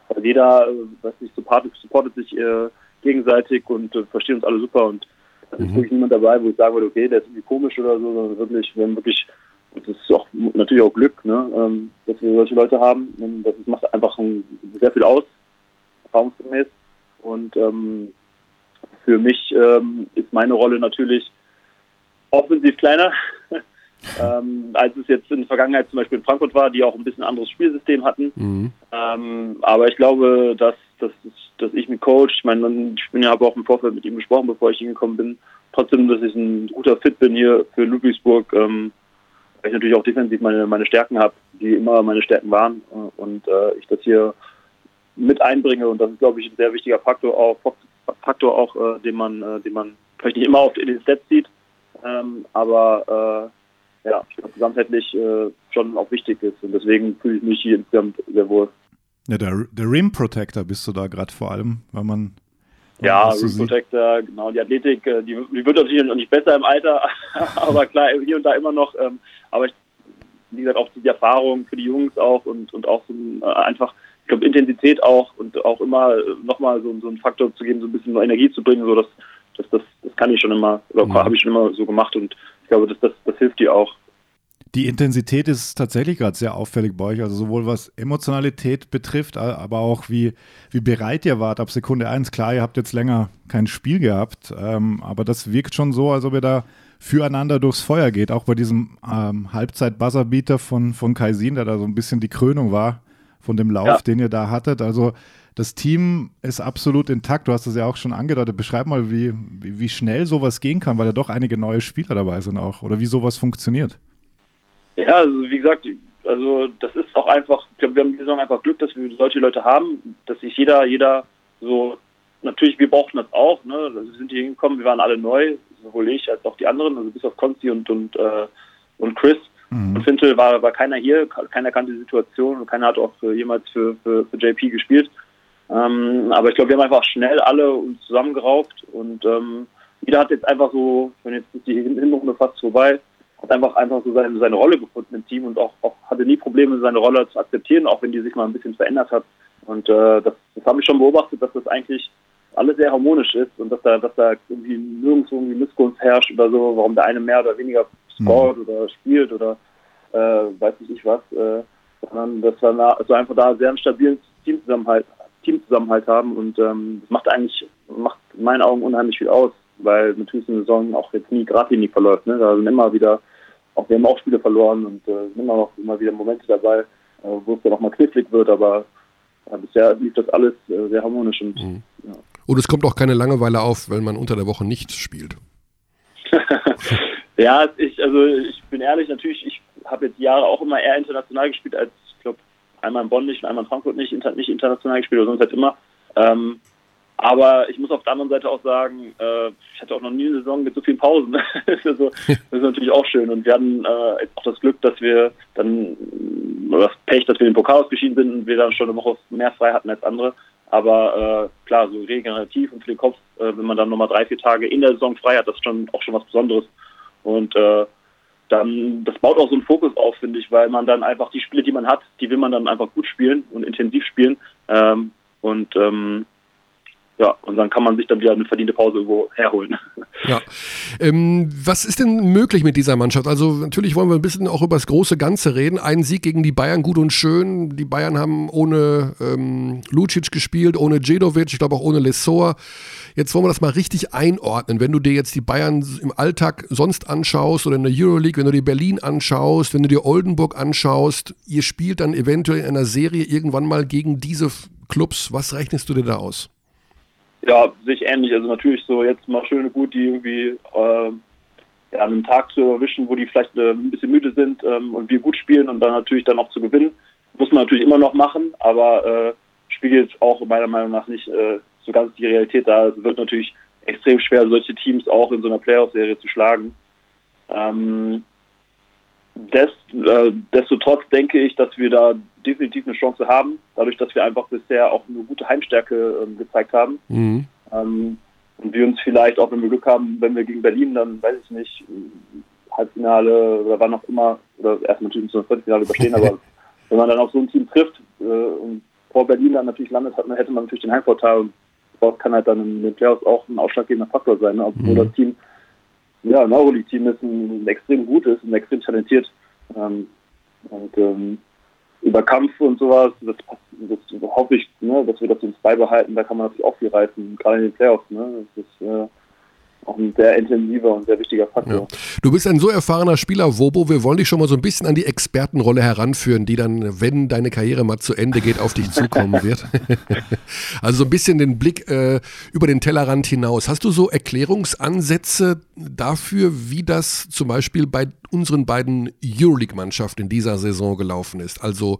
Also jeder, äh, weiß nicht, supportet, supportet sich äh, gegenseitig und äh, versteht uns alle super. Und da ist Mhm. wirklich niemand dabei, wo ich sagen würde, okay, der ist irgendwie komisch oder so, sondern wirklich, wir haben wirklich, das ist auch natürlich auch Glück, ne, ähm, dass wir solche Leute haben. Und das macht einfach ein, sehr viel aus, erfahrungsgemäß. Und ähm, für mich ähm, ist meine Rolle natürlich offensiv kleiner, ähm, als es jetzt in der Vergangenheit zum Beispiel in Frankfurt war, die auch ein bisschen anderes Spielsystem hatten. Mhm. Ähm, aber ich glaube, dass, dass, dass ich mit Coach, ich meine, ich bin ja habe auch im Vorfeld mit ihm gesprochen, bevor ich hingekommen bin, trotzdem, dass ich ein guter Fit bin hier für Ludwigsburg, ähm, weil ich natürlich auch defensiv meine, meine Stärken habe, die immer meine Stärken waren äh, und äh, ich das hier mit einbringe und das ist, glaube ich, ein sehr wichtiger Faktor auch, Faktor auch, äh, den man, äh, den man vielleicht nicht immer auf in den Stats sieht, ähm, aber äh, ja, ich glaube, gesamtheitlich äh, schon auch wichtig ist und deswegen fühle ich mich hier insgesamt sehr wohl. Ja, der, der Rim Protector bist du da gerade vor allem, weil man. Ja, Rim. Protector, genau, die Athletik, äh, die, die wird natürlich noch nicht besser im Alter, aber klar, hier und da immer noch. Ähm, aber ich, wie gesagt, auch die Erfahrung für die Jungs auch und, und auch so ein, äh, einfach, ich glaube, Intensität auch und auch immer äh, nochmal so, so einen Faktor zu geben, so ein bisschen nur Energie zu bringen, so das, das, das, das kann ich schon immer, oder Mhm. habe ich schon immer so gemacht und ich glaube, das, das, das hilft dir auch. Die Intensität ist tatsächlich gerade sehr auffällig bei euch, also sowohl was Emotionalität betrifft, aber auch wie, wie bereit ihr wart ab Sekunde eins. Klar, ihr habt jetzt länger kein Spiel gehabt, ähm, aber das wirkt schon so, als ob ihr da füreinander durchs Feuer geht. Auch bei diesem ähm, Halbzeit-Buzzerbeater von, von Kaisin, der da so ein bisschen die Krönung war von dem Lauf, Ja. den ihr da hattet. Also das Team ist absolut intakt. Du hast das ja auch schon angedeutet. Beschreib mal, wie, wie, wie schnell sowas gehen kann, weil ja doch einige neue Spieler dabei sind auch. Oder wie sowas funktioniert. Ja, also wie gesagt, also das ist auch einfach, ich glaube, wir haben die Saison einfach Glück, dass wir solche Leute haben, dass sich jeder, jeder so, natürlich, wir brauchten das auch, ne? Also wir sind hier hingekommen, wir waren alle neu, sowohl ich als auch die anderen, also bis auf Konsti und, und, äh, und Chris. Mhm. Und Fintel war, war keiner hier, keiner kannte die Situation und keiner hat auch für, jemals für, für, für JP gespielt. Ähm, aber ich glaube, wir haben einfach schnell alle uns zusammengerauft und ähm, jeder hat jetzt einfach so, wenn jetzt die Hinrunde fast vorbei, hat einfach einfach so seine, seine Rolle gefunden im Team und auch, auch hatte nie Probleme, seine Rolle zu akzeptieren, auch wenn die sich mal ein bisschen verändert hat. Und äh, das, das habe ich schon beobachtet, dass das eigentlich alles sehr harmonisch ist und dass da, dass da irgendwie nirgendwo irgendwie Missgunst herrscht oder so, warum der eine mehr oder weniger scoret mhm. oder spielt oder äh, weiß ich nicht was, äh, sondern dass wir also einfach da sehr einen stabilen Teamzusammenhalt, Teamzusammenhalt haben und ähm, das macht eigentlich, macht in meinen Augen unheimlich viel aus, weil natürlich eine Saison auch jetzt nie geradlinig verläuft. Ne? Da sind immer wieder, auch wir haben auch Spiele verloren und äh, sind immer noch immer wieder Momente dabei, äh, wo es dann auch mal knifflig wird, aber ja, bisher lief das alles äh, sehr harmonisch und mhm. ja. Und es kommt auch keine Langeweile auf, wenn man unter der Woche nicht spielt. ja, ich, also ich bin ehrlich, natürlich, ich habe jetzt Jahre auch immer eher international gespielt als, ich glaube, einmal in Bonn nicht und einmal in Frankfurt nicht, inter, nicht international gespielt, oder sonst halt immer. Ähm, aber ich muss auf der anderen Seite auch sagen, äh, ich hatte auch noch nie eine Saison mit so vielen Pausen. das, ist also, das ist natürlich auch schön. Und wir hatten äh, auch das Glück, dass wir dann, oder das Pech, dass wir den Pokal ausgeschieden sind und wir dann schon eine Woche mehr frei hatten als andere. Aber äh, klar, so regenerativ und für den Kopf, äh, wenn man dann nochmal drei, vier Tage in der Saison frei hat, das ist schon auch schon was Besonderes. Und äh, dann, das baut auch so einen Fokus auf, finde ich, weil man dann einfach die Spiele, die man hat, die will man dann einfach gut spielen und intensiv spielen. Ähm, und ähm, ja, und dann kann man sich dann wieder eine verdiente Pause irgendwo herholen. Ja. Ähm, was ist denn möglich mit dieser Mannschaft? Also natürlich wollen wir ein bisschen auch über das große Ganze reden. Ein Sieg gegen die Bayern gut und schön. Die Bayern haben ohne ähm, Lucic gespielt, ohne Djedovic, ich glaube auch ohne Lesor. Jetzt wollen wir das mal richtig einordnen. Wenn du dir jetzt die Bayern im Alltag sonst anschaust oder in der Euroleague, wenn du dir Berlin anschaust, wenn du dir Oldenburg anschaust, ihr spielt dann eventuell in einer Serie irgendwann mal gegen diese Clubs. Was rechnest du dir da aus? Ja, sich ähnlich. Also natürlich so jetzt mal schöne gut, die irgendwie äh, ja, einen Tag zu erwischen, wo die vielleicht äh, ein bisschen müde sind ähm, und wir gut spielen und dann natürlich dann auch zu gewinnen. Muss man natürlich immer noch machen, aber äh, spiegelt auch meiner Meinung nach nicht äh, so ganz die Realität da. Es wird natürlich extrem schwer, solche Teams auch in so einer Playoff-Serie zu schlagen. Ähm, Dest, äh, desto trotz denke ich, dass wir da definitiv eine Chance haben, dadurch, dass wir einfach bisher auch eine gute Heimstärke äh, gezeigt haben. Mhm. Ähm, und wir uns vielleicht auch, wenn wir Glück haben, wenn wir gegen Berlin dann, weiß ich nicht, Halbfinale oder wann auch immer, oder erst natürlich so ein Viertelfinale überstehen, aber wenn man dann auf so ein Team trifft äh, und vor Berlin dann natürlich landet, hat, hätte man natürlich den Heimvorteil und dort kann halt dann in den Playoffs auch ein ausschlaggebender Faktor sein, ne? obwohl mhm. das Team ja, ein Euroleague-Team ist, ein, ein, extrem gutes und extrem talentiert. Ähm, und ähm, über Kampf und sowas, das, das, das hoffe ich, ne, dass wir das uns beibehalten. Da kann man natürlich auch viel reißen, gerade in den Playoffs. Ne? Das ist, äh, auch ein sehr intensiver und sehr wichtiger Faktor. Ja. Du bist ein so erfahrener Spieler, Wobo. Wir wollen dich schon mal so ein bisschen an die Expertenrolle heranführen, die dann, wenn deine Karriere mal zu Ende geht, auf dich zukommen wird. also so ein bisschen den Blick äh, über den Tellerrand hinaus. Hast du so Erklärungsansätze dafür, wie das zum Beispiel bei unseren beiden Euroleague-Mannschaften in dieser Saison gelaufen ist? Also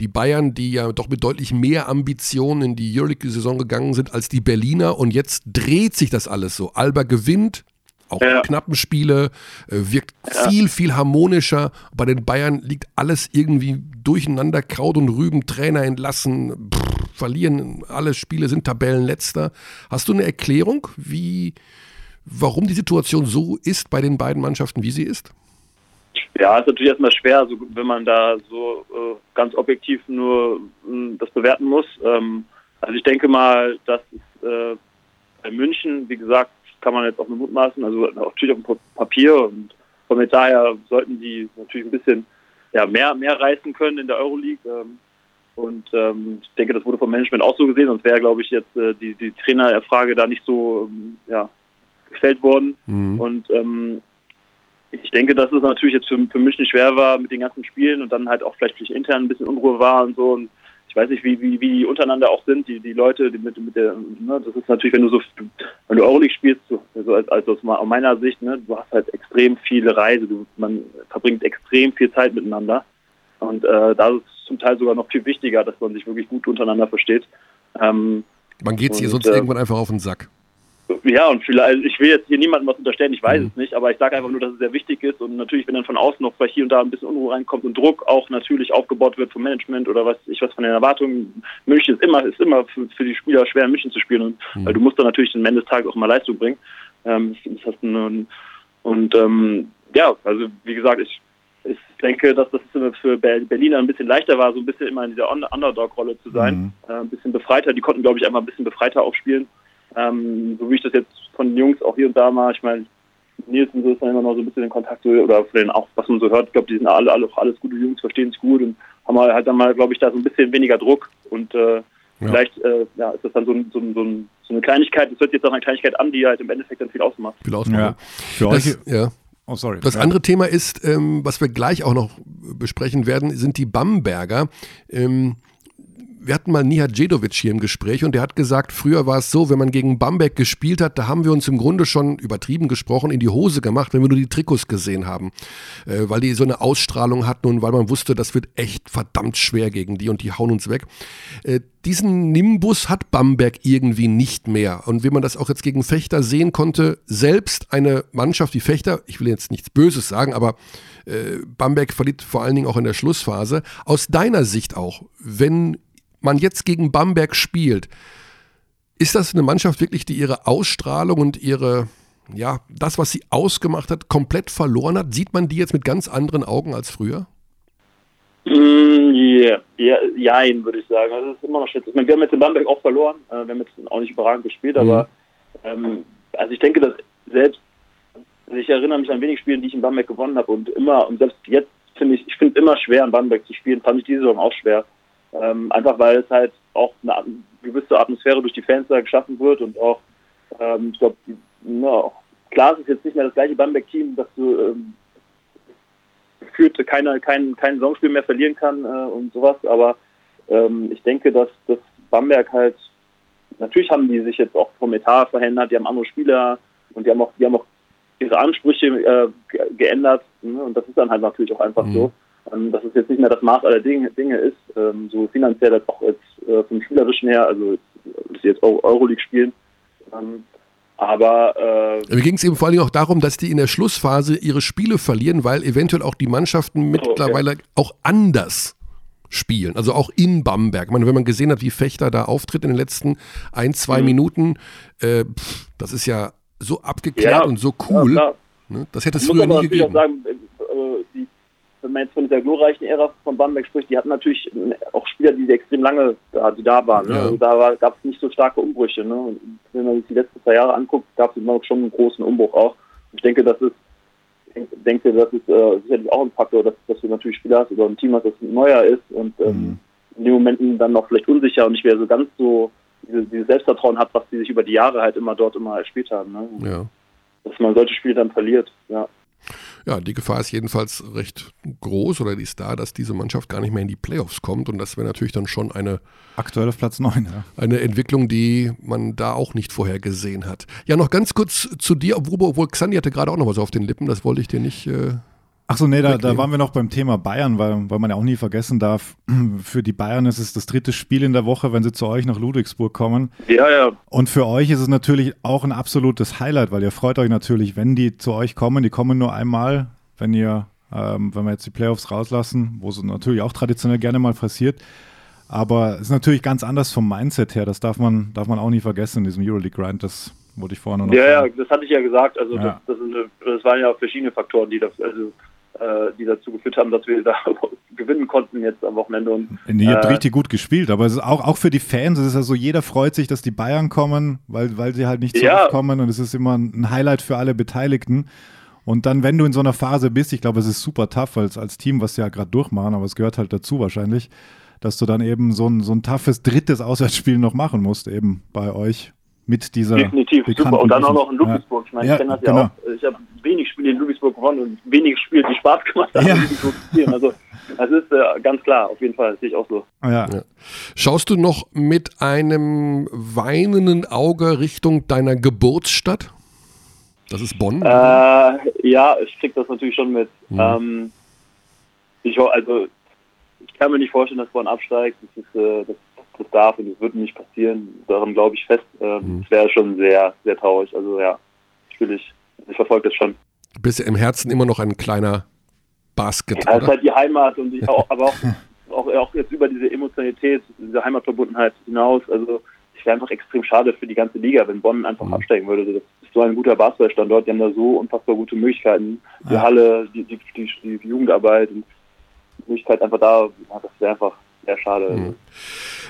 die Bayern, die ja doch mit deutlich mehr Ambitionen in die Euroleague-Saison gegangen sind als die Berliner und jetzt dreht sich das alles so. Alba gewinnt auch ja. knappen Spiele, äh, wirkt ja. viel, viel harmonischer. Bei den Bayern liegt alles irgendwie durcheinander, Kraut und Rüben, Trainer entlassen, pff, verlieren alle Spiele, sind Tabellenletzter. Hast du eine Erklärung, wie, warum die Situation so ist bei den beiden Mannschaften, wie sie ist? Ja, ist natürlich erstmal schwer, also wenn man da so äh, ganz objektiv nur äh, das bewerten muss. Ähm, also ich denke mal, dass es äh, bei München, wie gesagt, kann man jetzt auch nur mutmaßen, also natürlich auf dem Papier und von mir daher sollten die natürlich ein bisschen ja, mehr, mehr reißen können in der Euroleague. Ähm, und ähm, ich denke, das wurde vom Management auch so gesehen, sonst wäre, glaube ich, jetzt äh, die, die Trainerfrage da nicht so ähm, ja, gestellt worden. Mhm. Und ähm, ich denke, dass es natürlich jetzt für, für mich nicht schwer war mit den ganzen Spielen und dann halt auch vielleicht intern ein bisschen Unruhe war und so. Und ich weiß nicht, wie, wie, wie die untereinander auch sind, die, die Leute, die mit, mit der, ne, das ist natürlich, wenn du so, wenn du Euroleague spielst, so, also als, als aus meiner Sicht, ne, du hast halt extrem viele Reise, du, man verbringt extrem viel Zeit miteinander. Und äh, da ist es zum Teil sogar noch viel wichtiger, dass man sich wirklich gut untereinander versteht. Ähm, Man geht hier sonst äh, irgendwann einfach auf den Sack. Ja, und vielleicht, also ich will jetzt hier niemandem was unterstellen, ich weiß Mhm. es nicht, aber ich sage einfach nur, dass es sehr wichtig ist und natürlich, wenn dann von außen noch vielleicht hier und da ein bisschen Unruhe reinkommt und Druck auch natürlich aufgebaut wird vom Management oder was ich was von den Erwartungen, München ist immer, ist immer für, für die Spieler schwer in München zu spielen und Mhm. weil du musst dann natürlich am Ende des Tages auch mal Leistung bringen. Ähm, das, du nun- und ähm, ja, also wie gesagt, ich, ich denke, dass das für Ber- Berliner ein bisschen leichter war, so ein bisschen immer in dieser Un- Underdog-Rolle zu sein, Mhm. äh, ein bisschen befreiter. Die konnten, glaube ich, einmal ein bisschen befreiter auch spielen. Ähm, so wie ich das jetzt von den Jungs auch hier und da mal, ich meine, Nils und so ist dann immer noch so ein bisschen in Kontakt oder von denen auch, was man so hört, ich glaube, die sind alle, alle auch alles gute Jungs, verstehen sich gut und haben halt dann mal, glaube ich, da so ein bisschen weniger Druck und äh, vielleicht äh, ja, ist das dann so, ein, so, ein, so, ein, so eine Kleinigkeit, das hört sich jetzt auch eine Kleinigkeit an, die halt im Endeffekt dann viel ausmacht. Viel ausmachen. Ja. Für euch. Das, ja. Oh, sorry. Das Ja. andere Thema ist, ähm, was wir gleich auch noch besprechen werden, sind die Bamberger. Ähm, wir hatten mal Nihat Djedovic hier im Gespräch und der hat gesagt, früher war es so, wenn man gegen Bamberg gespielt hat, da haben wir uns im Grunde schon übertrieben gesprochen in die Hose gemacht, wenn wir nur die Trikots gesehen haben, äh, weil die so eine Ausstrahlung hatten und weil man wusste, das wird echt verdammt schwer gegen die und die hauen uns weg. Äh, diesen Nimbus hat Bamberg irgendwie nicht mehr und wie man das auch jetzt gegen Fechter sehen konnte, selbst eine Mannschaft wie Fechter, ich will jetzt nichts Böses sagen, aber äh, Bamberg verliert vor allen Dingen auch in der Schlussphase. Aus deiner Sicht auch, wenn man jetzt gegen Bamberg spielt, ist das eine Mannschaft wirklich, die ihre Ausstrahlung und ihre, ja, das, was sie ausgemacht hat, komplett verloren hat? Sieht man die jetzt mit ganz anderen Augen als früher? Mm, yeah. ja, jein, würde ich sagen. Also, das ist immer noch. Ich meine, wir haben jetzt in Bamberg auch verloren. Äh, wir haben jetzt auch nicht überragend gespielt, aber ähm, also ich denke, dass selbst, also ich erinnere mich an wenig Spielen, die ich in Bamberg gewonnen habe und immer, und selbst jetzt finde ich, ich finde es immer schwer, in Bamberg zu spielen, fand ich diese Saison auch schwer. Ähm, einfach weil es halt auch eine gewisse Atmosphäre durch die Fans da geschaffen wird und auch, ähm, ich glaube, no, klar es ist jetzt nicht mehr das gleiche Bamberg-Team, das du ähm, gefühlt keine, kein, kein Saisonspiel mehr verlieren kann äh, und sowas, aber ähm, ich denke, dass, dass Bamberg halt, natürlich haben die sich jetzt auch vom Etat verändert, die haben andere Spieler und die haben auch, die haben auch ihre Ansprüche äh, ge- geändert ne? und das ist dann halt natürlich auch einfach Mhm. so, ähm, dass es jetzt nicht mehr das Maß aller Dinge, Dinge ist, ähm, so finanziell als auch jetzt äh, vom Spielerischen her, also dass sie jetzt Eu- Euroleague spielen. Ähm, aber äh, Mir ging es eben vor allen Dingen auch darum, dass die in der Schlussphase ihre Spiele verlieren, weil eventuell auch die Mannschaften mittlerweile auch anders spielen. Also auch in Bamberg. Ich meine, wenn man gesehen hat, wie Fechter da auftritt in den letzten ein, zwei Mhm. Minuten, äh, pff, das ist ja so abgeklärt Ja, und so ja, cool. klar. ne? Das hätte es früher nie gegeben. sagen, äh, die, wenn man jetzt von dieser glorreichen Ära von Bamberg spricht, die hatten natürlich auch Spieler, die extrem lange da, die da waren. Ne? Ja. Also da gab es nicht so starke Umbrüche. Ne? Und wenn man sich die letzten zwei Jahre anguckt, gab es immer schon einen großen Umbruch auch. Ich denke, das ist ich denke, das ist äh, sicherlich auch ein Faktor, dass, dass du natürlich Spieler hast oder ein Team hast, das neuer ist und ähm, in den Momenten dann noch vielleicht unsicher und nicht mehr so ganz so diese, dieses Selbstvertrauen hat, was die sich über die Jahre halt immer dort immer erspielt haben. Ne? Ja. Dass man solche Spiele dann verliert. Ja. Ja, die Gefahr ist jedenfalls recht groß oder die ist da, dass diese Mannschaft gar nicht mehr in die Playoffs kommt und das wäre natürlich dann schon eine, Aktuell auf Platz 9, ja. eine Entwicklung, die man da auch nicht vorher gesehen hat. Ja, noch ganz kurz zu dir, obwohl, obwohl Xandi hatte gerade auch noch was auf den Lippen, das wollte ich dir nicht. Äh, Ach so, nee, da, da waren wir noch beim Thema Bayern, weil, weil man ja auch nie vergessen darf, für die Bayern ist es das dritte Spiel in der Woche, wenn sie zu euch nach Ludwigsburg kommen. ja, ja, Und für euch ist es natürlich auch ein absolutes Highlight, weil ihr freut euch natürlich, wenn die zu euch kommen. Die kommen nur einmal, wenn ihr, ähm, wenn wir jetzt die Playoffs rauslassen, wo es natürlich auch traditionell gerne mal passiert. Aber es ist natürlich ganz anders vom Mindset her. Das darf man, darf man auch nie vergessen in diesem Euroleague-Grind. Das wollte ich vorhin noch Ja, ja, sagen. das hatte ich ja gesagt. Also Ja. Das, das, sind, das waren ja verschiedene Faktoren, die, das, also, die dazu geführt haben, dass wir da gewinnen konnten jetzt am Wochenende. Und, Nee, ihr habt äh, richtig gut gespielt, aber es ist auch, auch für die Fans, es ist ja so, jeder freut sich, dass die Bayern kommen, weil, weil sie halt nicht so Ja. und es ist immer ein Highlight für alle Beteiligten. Und dann, wenn du in so einer Phase bist, ich glaube, es ist super tough als, als Team, was sie ja gerade durchmachen, aber es gehört halt dazu wahrscheinlich, dass du dann eben so ein, so ein toughes drittes Auswärtsspiel noch machen musst, eben bei euch mit dieser Definitiv, bekannten super. Und dann auch noch in. Ludwigsburg. Ich meine, Ja, ich kenne das genau. ja auch. Ich habe wenig Spiele in Ludwigsburg gewonnen und wenig Spiele, die Spaß gemacht haben, Ja. in Ludwigsburg zu spielen. Also das ist äh, ganz klar, auf jeden Fall, das sehe ich auch so. Ja. Ja. Schaust du noch mit einem weinenden Auge Richtung deiner Geburtsstadt? Das ist Bonn. Äh, ja, ich krieg das natürlich schon mit. Mhm. Ähm, ich also ich kann mir nicht vorstellen, dass Bonn absteigt. Das ist, äh, das das darf und es wird nicht passieren. Daran glaube ich fest. Ähm, Es wäre schon sehr, sehr traurig. Also ja, natürlich. Ich verfolge das schon. Du bist ja im Herzen immer noch ein kleiner Basket, Ja, es ist oder? halt die Heimat und ich auch, aber auch, auch, auch jetzt über diese Emotionalität, diese Heimatverbundenheit hinaus. Also es wäre einfach extrem schade für die ganze Liga, wenn Bonn einfach absteigen würde. Das ist so ein guter Basketballstandort, die haben da so unfassbar gute Möglichkeiten. Die. Halle, die, die, die, die Jugendarbeit und die Möglichkeit einfach da, ja, das wäre einfach sehr schade. Also,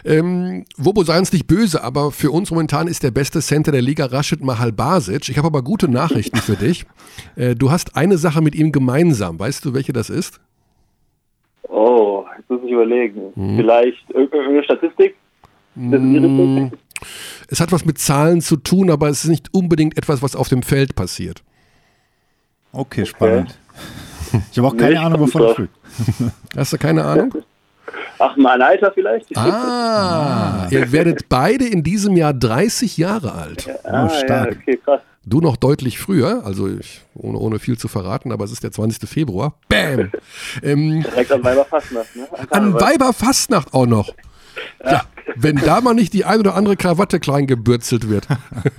Ähm, Wobo, sei uns nicht böse, aber für uns momentan ist der beste Center der Liga Rashid Mahal Basic. Ich habe aber gute Nachrichten für dich. Äh, du hast eine Sache mit ihm gemeinsam. Weißt du, welche das ist? Oh, jetzt muss ich überlegen. Mhm. Vielleicht ir- irgendeine Statistik? Richtung? Es hat was mit Zahlen zu tun, aber es ist nicht unbedingt etwas, was auf dem Feld passiert. Okay, spannend. Ich habe auch keine Nee, Ahnung, wovon ich spricht. Hast du keine Ahnung? Ach, mein Alter vielleicht? Ah, ihr werdet beide in diesem Jahr 30 Jahre alt. ah, stark. Ja, okay, krass. Du noch deutlich früher, also ich, ohne, ohne viel zu verraten, aber es ist der 20. Februar. Bam! Ähm, Direkt an Weiberfastnacht, ne? an. Weiberfastnacht auch noch. Ja, wenn da mal nicht die ein oder andere Krawatte klein gebürzelt wird.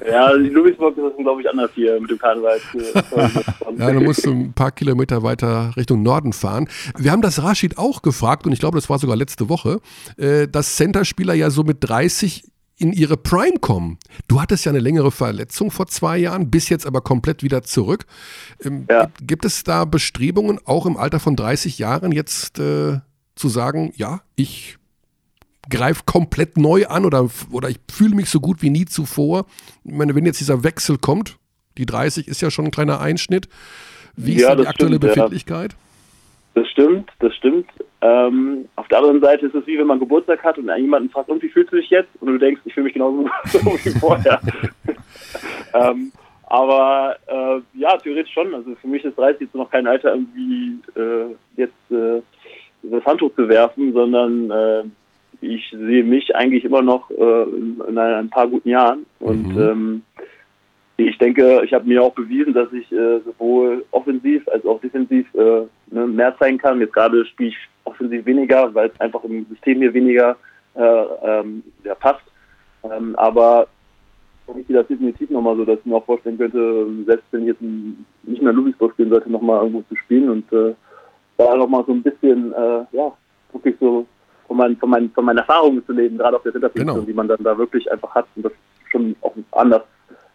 Ja, die Ludwigsburg ist glaube ich, anders hier mit dem Karneval. Ja, dann musst du ein paar Kilometer weiter Richtung Norden fahren. Wir haben das Rashid auch gefragt und ich glaube, das war sogar letzte Woche, äh, dass Centerspieler ja so mit 30 in ihre Prime kommen. Du hattest ja eine längere Verletzung vor zwei Jahren, bist jetzt aber komplett wieder zurück. Ähm, Ja. gibt, gibt es da Bestrebungen, auch im Alter von 30 Jahren jetzt äh, zu sagen, ja, ich greife komplett neu an oder, oder ich fühle mich so gut wie nie zuvor? Ich meine, wenn jetzt dieser Wechsel kommt, die 30 ist ja schon ein kleiner Einschnitt. Wie ist Ja, da die aktuelle stimmt, ja. Befindlichkeit? Das stimmt, das stimmt. Ähm, auf der anderen Seite ist es wie wenn man Geburtstag hat und jemanden fragt, und wie fühlst du dich jetzt? Und du denkst, ich fühle mich genauso so wie vorher. ähm, aber äh, ja, theoretisch schon. Also für mich ist 30 jetzt noch kein Alter, irgendwie äh, jetzt äh, das Handtuch zu werfen, sondern äh, ich sehe mich eigentlich immer noch äh, in, in ein paar guten Jahren. Und Mhm. ähm, ich denke, ich habe mir auch bewiesen, dass ich äh, sowohl offensiv als auch defensiv äh, ne, mehr zeigen kann. Jetzt gerade spiele ich offensiv weniger, weil es einfach im System hier weniger äh, ähm, ja, passt. Ähm, aber ich sehe das definitiv nochmal so, dass ich mir auch vorstellen könnte, selbst wenn ich jetzt nicht mehr Ludwigsburg spielen sollte, nochmal irgendwo zu spielen und äh, da nochmal so ein bisschen, äh, ja, wirklich so von, mein, von, mein, von meinen Erfahrungen zu leben, gerade auf der Hinterposition, Genau. die man dann da wirklich einfach hat. Und das ist schon auch anders.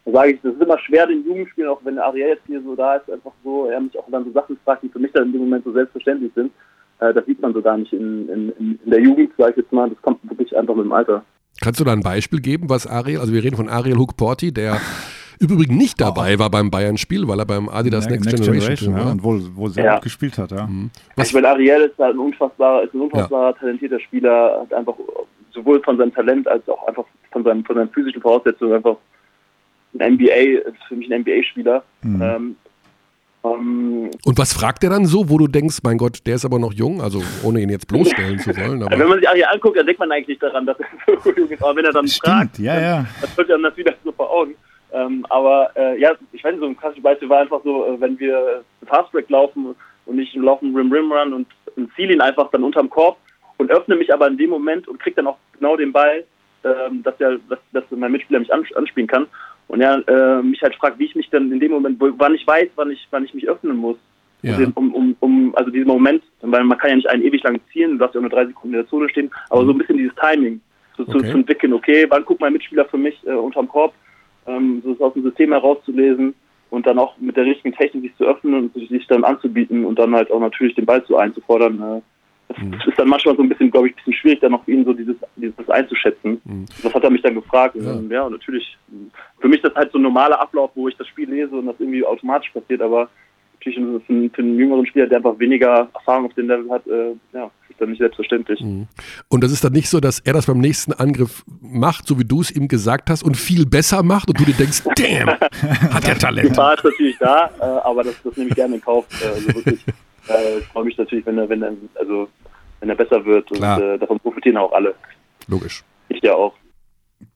Da sage ich, das ist immer schwer, den Jugendspielen, auch wenn Ariel jetzt hier so da ist, einfach so, er mich auch dann so Sachen fragt, die für mich dann in dem Moment so selbstverständlich sind. Äh, das sieht man so gar nicht in, in, in in der Jugend, sage ich jetzt mal. Das kommt wirklich einfach mit dem Alter. Kannst du da ein Beispiel geben, was Ariel, also wir reden von Ariel Hook-Porti, der übrigens nicht dabei war beim Bayern-Spiel, weil er beim Adidas Ja, Next, Generation, ja, war. und wohl, wohl sehr Ja. gut gespielt hat, ja. Was- ich meine, Ariel ist halt ein unfassbarer, ist ein unfassbarer talentierter Spieler, hat einfach sowohl von seinem Talent als auch einfach von seinen, von seinen physischen Voraussetzungen einfach ein NBA, ist für mich ein NBA-Spieler. Mhm. Ähm, ähm, Und was fragt er dann so, wo du denkst, mein Gott, der ist aber noch jung, also ohne ihn jetzt bloßstellen zu wollen, wenn aber man sich Ariel anguckt, dann denkt man eigentlich nicht daran, dass er so jung ist. Aber wenn er dann fragt, Stimmt, ja, ja. das wird dann das wieder so vor Augen. Ähm, aber äh, ja, ich weiß nicht, so ein klassisches Beispiel war einfach so, äh, wenn wir Fastbreak laufen und ich laufe einen Rim-Rim-Run und, und ziele ihn einfach dann unterm Korb und öffne mich aber in dem Moment und kriege dann auch genau den Ball, ähm, dass, der, dass, dass mein Mitspieler mich ans anspielen kann. Und er äh, mich halt fragt, wie ich mich dann in dem Moment, wann ich weiß, wann ich, wann ich mich öffnen muss. Ja. Um, um, um, um, also diesen Moment, weil man kann ja nicht einen ewig lang zielen, du darfst ja auch nur drei Sekunden in der Zone stehen, aber so ein bisschen dieses Timing so zu, Okay. zu entwickeln, okay, wann guckt mein Mitspieler für mich äh, unterm Korb, ähm, so es aus dem System herauszulesen und dann auch mit der richtigen Technik sich zu öffnen und sich dann anzubieten und dann halt auch natürlich den Ball zu einzufordern. Äh, das Mhm. ist dann manchmal so ein bisschen, glaube ich, ein bisschen schwierig, dann auch für ihn so dieses, dieses einzuschätzen. Mhm. Das hat er mich dann gefragt. Ja. Und, ja, und natürlich, für mich ist das halt so ein normaler Ablauf, wo ich das Spiel lese und das irgendwie automatisch passiert, aber natürlich für einen, für einen jüngeren Spieler, der einfach weniger Erfahrung auf dem Level hat, äh, ja, ist dann nicht selbstverständlich. Mhm. Und das ist dann nicht so, dass er das beim nächsten Angriff macht, so wie du es ihm gesagt hast, und viel besser macht und du dir denkst, damn, hat er Die Talent. Gefahr ist natürlich da, äh, aber das, das nehme ich gerne in Kauf. Äh, also wirklich, äh, ich freue mich natürlich, wenn er, wenn er, also wenn er besser wird und Klar. äh, davon profitieren auch alle. Logisch. Ich ja auch.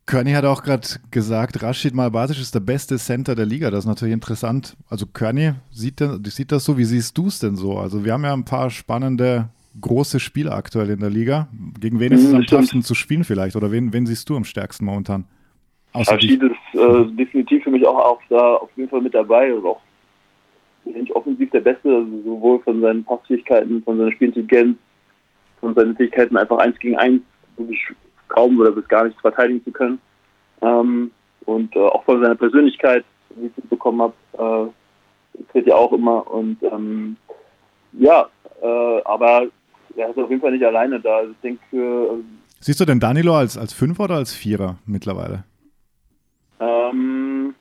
Körny hat auch gerade gesagt, Rashid Malbasic ist der beste Center der Liga. Das ist natürlich interessant. Also Körny sieht, das- sieht das so. Wie siehst du es denn so? Also wir haben ja ein paar spannende große Spieler aktuell in der Liga. Gegen wen ist es Mhm, am tougsten zu spielen vielleicht? Oder wen, wen siehst du am stärksten momentan? Außer Rashid ist äh, definitiv für mich auch auf, da auf jeden Fall mit dabei und auch nicht offensiv der Beste, also sowohl von seinen Passfähigkeiten, von seiner Spielintelligenz, von seinen Fähigkeiten einfach eins gegen eins wirklich kaum oder bis gar nicht verteidigen zu können. Ähm, und äh, auch von seiner Persönlichkeit, wie ich es mitbekommen habe, äh, tritt ja auch immer und ähm, ja, äh, aber er ist auf jeden Fall nicht alleine da. Also ich denke, äh, Siehst du denn Danilo als, als Fünfer oder als Vierer mittlerweile? ähm,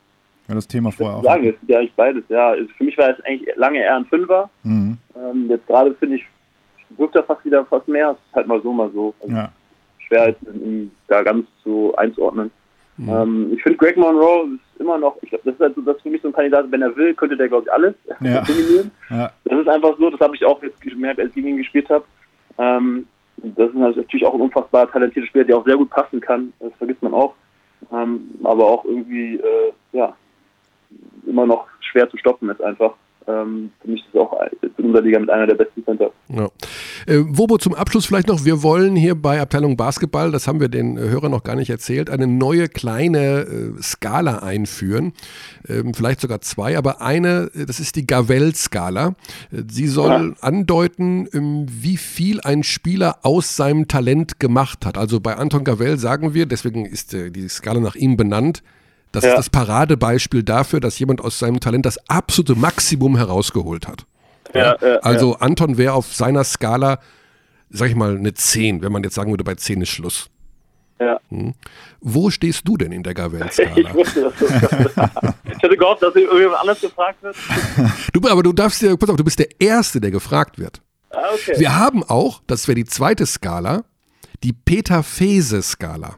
Ja, das Thema vorher auch. sagen, es ist ja eigentlich beides, ja. Also Für mich war es eigentlich lange eher ein Fünfer. Mhm. Ähm, jetzt gerade finde ich, wirkt er fast wieder fast mehr. Es ist halt mal so, mal so. Also Ja. Schwer ihn da ganz so einzuordnen. Ähm, ich finde Greg Monroe ist immer noch, ich glaube, das ist halt so, das ist für mich so ein Kandidat, wenn er will, könnte der glaube ich alles Ja. dominieren. Ja. Das ist einfach so, das habe ich auch jetzt gemerkt, als ich gegen ihn gespielt habe. Ähm, das ist natürlich auch ein unfassbar talentierter Spieler, der auch sehr gut passen kann. Das vergisst man auch. Ähm, aber auch irgendwie, äh, ja, immer noch schwer zu stoppen ist einfach. Ähm, für mich ist es auch in unserer Liga mit einer der besten Center. Ja. Äh, Wobo, zum Abschluss vielleicht noch, wir wollen hier bei Abteilung Basketball, das haben wir den äh, Hörern noch gar nicht erzählt, eine neue kleine äh, Skala einführen, ähm, vielleicht sogar zwei, aber eine, äh, das ist die Gavel-Skala. Äh, Sie soll andeuten, ähm, wie viel ein Spieler aus seinem Talent gemacht hat. Also bei Anton Gavel sagen wir, deswegen ist die Skala nach ihm benannt, das Ja. ist das Paradebeispiel dafür, dass jemand aus seinem Talent das absolute Maximum herausgeholt hat. Ja, ja, also Anton wäre auf seiner Skala, sag ich mal, eine 10, wenn man jetzt sagen würde, bei 10 ist Schluss. Ja. Hm. Wo stehst du denn in der Ich Gavel-Skala? wusste, dass das Ich hätte gehofft, dass irgendjemand anders gefragt wird. du, aber du darfst dir, pass auf, du bist der Erste, der gefragt wird. Ah, okay. Wir haben auch, das wäre die zweite Skala, die Peter-Fese-Skala.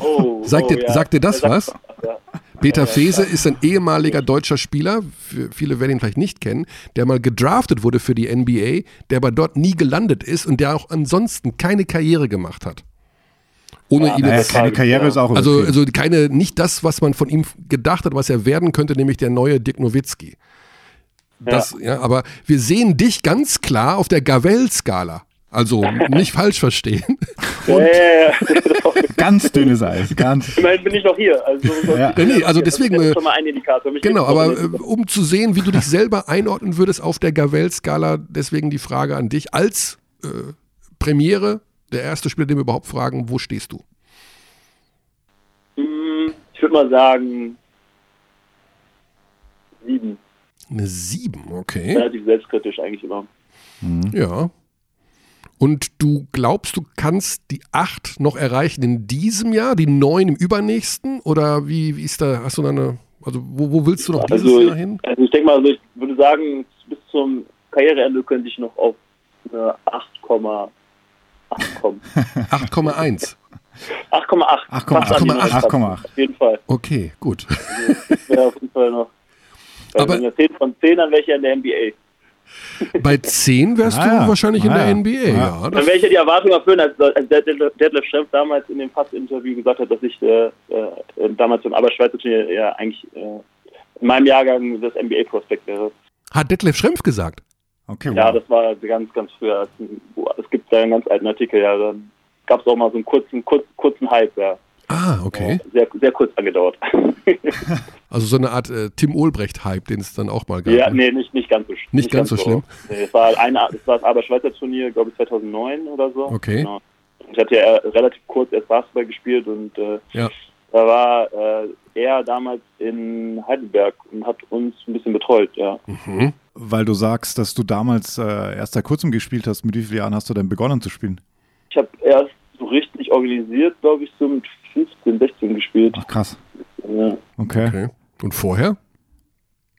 Oh, Sagt, oh, dir, ja. sagt dir das Ja, was? Ja. Peter Fese ist ein ehemaliger deutscher Spieler, für viele werden ihn vielleicht nicht kennen, der mal gedraftet wurde für die NBA, der aber dort nie gelandet ist und der auch ansonsten keine Karriere gemacht hat. Ohne ihn Naja, jetzt, keine Karriere ist auch also, also keine, nicht das, was man von ihm gedacht hat, was er werden könnte, nämlich der neue Dirk Nowitzki. Das, ja. aber wir sehen dich ganz klar auf der Gavel-Skala. Also nicht falsch verstehen. Ja, ja, ja. Ganz dünnes Eis. Ganz. Immerhin bin ich noch hier. Also, Ja. Nee, also deswegen, Das äh, ist schon mal ein Indikator. Mich Genau, aber äh, um zu sehen, wie du dich selber einordnen würdest auf der Gavel-Skala, deswegen die Frage an dich als äh, Premiere, der erste Spieler, den wir überhaupt fragen, wo stehst du? Hm, Ich würde mal sagen, sieben. Eine 7, okay. Relativ selbstkritisch eigentlich immer. Ja. Und du glaubst, du kannst die 8 noch erreichen in diesem Jahr, die 9 im übernächsten? Oder wie, wie ist da, hast du da eine, also wo, wo willst du noch dieses Also, Jahr hin? also ich denke mal, also ich würde sagen, bis zum Karriereende könnte ich noch auf eine 8,8 kommen. 8,1. 8,8. 8,8, Fast an die 8,8. 9 Auf jeden Fall. Okay, gut. Das wäre auf jeden Fall noch. Aber- wenn wir 10 von 10, dann wäre ich ja in der NBA. Bei 10 wärst Ah du ja. wahrscheinlich in Ah der ja. NBA, Ja. ja. Dann wäre ich ja die Erwartung erfüllen, als, als Detlef Detlef Schrempf damals in dem Pass-Interview gesagt hat, dass ich äh, äh, damals beim Aber-Schweizer Turnier ja eigentlich äh, in meinem Jahrgang das NBA-Prospekt wäre. hat Detlef Schrempf gesagt. Okay, Ja, wow. das war ganz, ganz früher. Es gibt da einen ganz alten Artikel, ja. Da gab es auch mal so einen kurzen, kurz, kurzen Hype, ja. Ah, okay. Sehr, sehr kurz angedauert. Also so eine Art äh, Tim Olbrecht-Hype, den es dann auch mal gab. ja, ne? nee, nicht, nicht ganz so sch- Nicht ganz so schlimm? Nee, es war, ein, es war das Aber-Schweizer Turnier, glaube ich, 2009 oder so. Okay. Genau. Ich hatte ja relativ kurz erst Basketball gespielt und äh, Ja. da war äh, er damals in Heidelberg und hat uns ein bisschen betreut, ja. Mhm. Weil du sagst, dass du damals äh, erst seit kurzem gespielt hast. Mit wie vielen Jahren hast du denn begonnen zu spielen? Ich habe erst so richtig organisiert, glaube ich, so mit 15, 16 gespielt. Ach krass. Ja. Okay. Okay. Und vorher?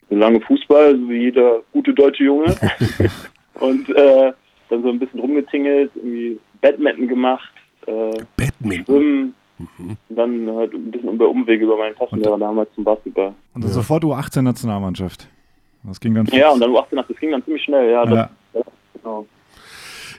Lange Fußball, so wie jeder gute deutsche Junge. und äh, dann so ein bisschen rumgetingelt, irgendwie Badminton gemacht, äh, Badminton. Schwimmen. Und dann halt ein bisschen über Umwege über meinen Taschenlehrer damals zum Basketball. Und dann sofort U18 Nationalmannschaft. Das ging dann fix. Ja, und dann U18, das ging dann ziemlich schnell, ja. Das, Ja. Genau.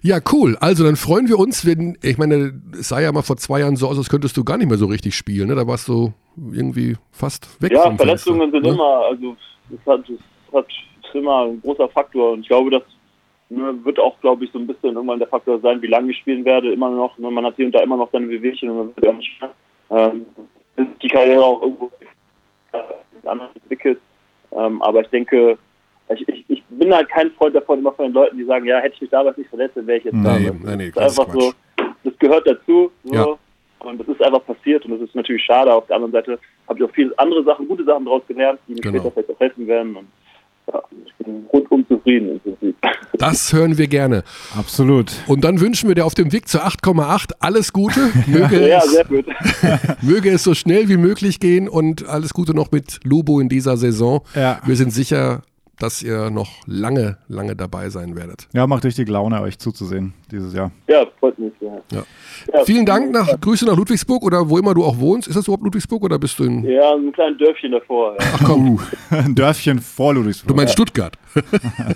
Ja, cool. Also dann freuen wir uns, wenn, ich meine, es sah ja mal vor zwei Jahren so aus, als könntest du gar nicht mehr so richtig spielen. Ne? Da warst du irgendwie fast weg Ja, Verletzungen Fenster, sind ne? immer, also das hat, das hat ist immer ein großer Faktor und ich glaube, dass ne, wird auch, glaube ich, so ein bisschen irgendwann der Faktor sein, wie lange ich spielen werde. Immer noch, ne, man hat hier und da immer noch seine Wehwehchen und man wird ja nicht ähm, die Karriere auch irgendwo äh, anders entwickelt. Ähm, aber ich denke, ich, ich, ich bin halt kein Freund davon, immer von den Leuten, die sagen, ja, hätte ich mich damals nicht verletzt, dann wäre ich jetzt da. Nee, Das nee, nee, das ist einfach so, das gehört dazu. So. Ja. Und das ist einfach passiert und das ist natürlich schade. Auf der anderen Seite habe ich auch viele andere Sachen, gute Sachen daraus gelernt, die mir Genau. später vielleicht auch helfen werden. Und ja, ich bin rundum zufrieden im Prinzip. Das hören wir gerne. Absolut. Und dann wünschen wir dir auf dem Weg zur 8,8 alles Gute. Möge, Ja, es, sehr gut. möge es so schnell wie möglich gehen und alles Gute noch mit Lubo in dieser Saison. Ja. Wir sind sicher, dass ihr noch lange, lange dabei sein werdet. Ja, macht richtig Laune, euch zuzusehen dieses Jahr. Ja, freut mich. Ja. Ja. Ja, Vielen Dank, nach, Grüße nach Ludwigsburg oder wo immer du auch wohnst. Ist das überhaupt Ludwigsburg oder bist du in. Ja, ein kleines Dörfchen davor. Ja. Ach komm, Ein Dörfchen vor Ludwigsburg. du meinst Stuttgart.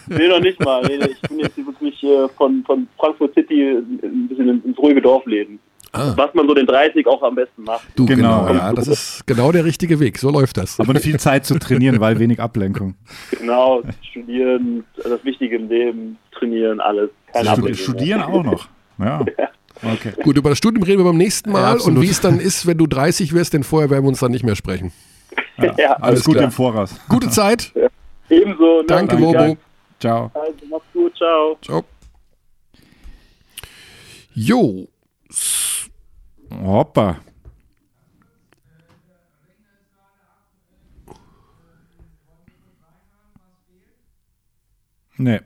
Nee, noch nicht mal. Nee, ich bin jetzt wirklich äh, von, von Frankfurt City ein bisschen ins, ins ruhige Dorf leben. Ah. Was man so den 30 auch am besten macht. Du, genau, Genau. ja. Das ist genau der richtige Weg. So läuft das. Aber viel Zeit zu trainieren, weil wenig Ablenkung. Genau, studieren, das Wichtige im Leben, trainieren, alles. Keine Studi Ablenkung. studieren auch noch. Ja. Okay. Gut, über das Studium reden wir beim nächsten Ja, Mal und absolut. wie es dann ist, wenn du 30 wirst, denn vorher werden wir uns dann nicht mehr sprechen. Ja, Alles gut klar. im Voraus. Gute Zeit. ebenso. Ne? Danke, Vielen Bobo. Dank. Ciao. Also, mach's gut, ciao. Ciao. Jo, Hoppa. Nee.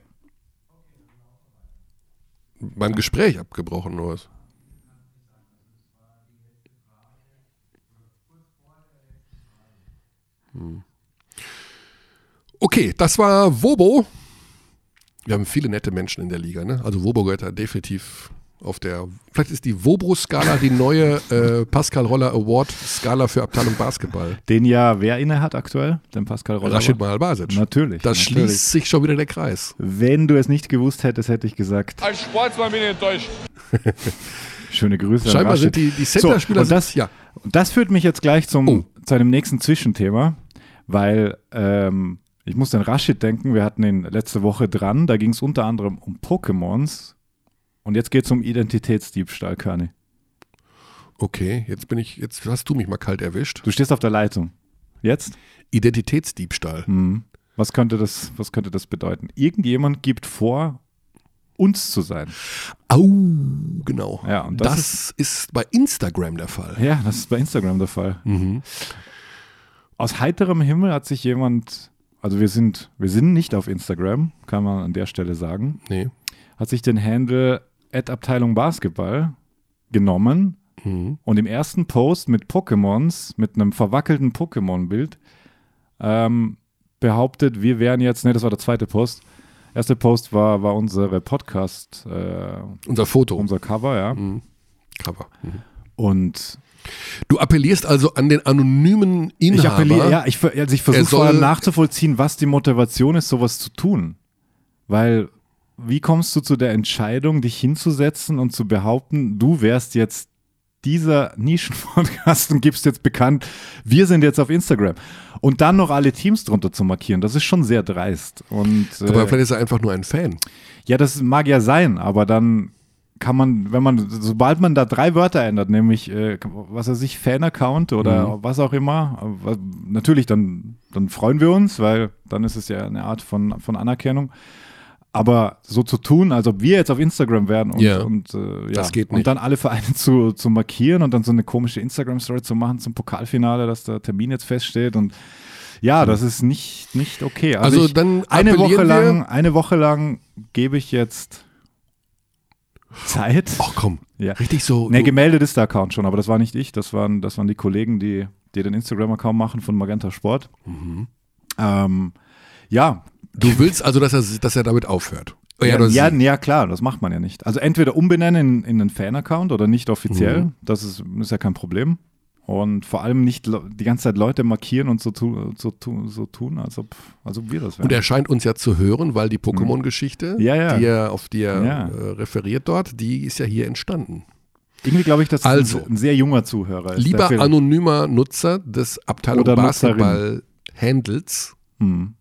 beim Gespräch abgebrochen oder was? Hm. Okay, das war Wobo. Wir haben viele nette Menschen in der Liga, ne? Also Wobo gehört da definitiv auf der, vielleicht ist die Wobro-Skala die neue äh, Pascal Roller Award-Skala für Abteilung Basketball. Den ja wer inne hat aktuell? Den Pascal Roller. Rashid. Natürlich. Das natürlich. schließt sich schon wieder der Kreis. Wenn du es nicht gewusst hättest, hätte ich gesagt, Als Sportsmann bin ich enttäuscht. schöne Grüße. an Scheinbar Rashid. sind die, die Center-Spieler, so, und das, sind- ja, Und das führt mich jetzt gleich zum, Oh. zu einem nächsten Zwischenthema, weil ähm, ich muss an Rashid denken, wir hatten ihn letzte Woche dran, da ging es unter anderem um Pokémons und jetzt geht es um Identitätsdiebstahl, Körny. okay, jetzt bin ich, jetzt hast du mich mal kalt erwischt. Du stehst auf der Leitung. Jetzt? Identitätsdiebstahl. Hm. Was, könnte das, was könnte das bedeuten? Irgendjemand gibt vor, uns zu sein. Au, genau. Ja, und das, das ist, bei Instagram der Fall. Ja, das ist bei Instagram der Fall. Mhm. Aus heiterem Himmel hat sich jemand, also wir sind, wir sind nicht auf Instagram, kann man an der Stelle sagen, Nee. hat sich den Handle Abteilung Basketball genommen Mhm. und im ersten Post mit Pokémons, mit einem verwackelten Pokémon-Bild, ähm, behauptet, wir wären jetzt, ne, das war der zweite Post. Erste Post war, war unsere Podcast, äh, Unser Foto. unser Cover, ja. Mhm. Cover. Mhm. Und Du appellierst also an den anonymen Inhaber. ich appelliere, ja, ich, also ich Er versuche nachzuvollziehen, was die Motivation ist, sowas zu tun. Weil, wie kommst du zu der Entscheidung, dich hinzusetzen und zu behaupten, du wärst jetzt dieser Nischenpodcast und gibst jetzt bekannt, wir sind jetzt auf Instagram. Und dann noch alle Teams drunter zu markieren, das ist schon sehr dreist. Und, Aber äh, vielleicht ist er einfach nur ein Fan. ja, das mag ja sein, aber dann kann man, wenn man, sobald man da drei Wörter ändert, nämlich, äh, was weiß ich, Fan-Account oder was auch immer, äh, natürlich, dann, dann freuen wir uns, weil dann ist es ja eine Art von, von Anerkennung. Aber so zu tun, als ob wir jetzt auf Instagram wären und, Ja, und, äh, ja, das geht und dann alle Vereine zu, zu markieren und dann so eine komische Instagram-Story zu machen zum Pokalfinale, dass der Termin jetzt feststeht und ja, das ist nicht, nicht okay. Also ich, dann eine Woche lang, eine Woche lang gebe ich jetzt Zeit. Ach komm, Ja. richtig so. Ne, gemeldet ist der Account schon, aber das war nicht ich, das waren, das waren die Kollegen, die, die den Instagram-Account machen von Magenta Sport. Mhm. Ähm, ja, du willst also, dass er, dass er damit aufhört. Ja, ja, ja, klar, das macht man ja nicht. Also entweder umbenennen in, in einen Fan-Account oder nicht offiziell, Mhm. das ist, ist ja kein Problem. Und vor allem nicht die ganze Zeit Leute markieren und so, tu, so, tu, so tun, als ob, als ob wir das wären. Und er scheint uns ja zu hören, weil die Pokémon-Geschichte, Ja, ja. die er, auf die er Ja. äh, referiert dort, die ist ja hier entstanden. Irgendwie glaube ich, dass das Also. ein, sehr junger Zuhörer ist. Lieber anonymer Nutzer des Abteilung Oder Basketball-Handles, Hm.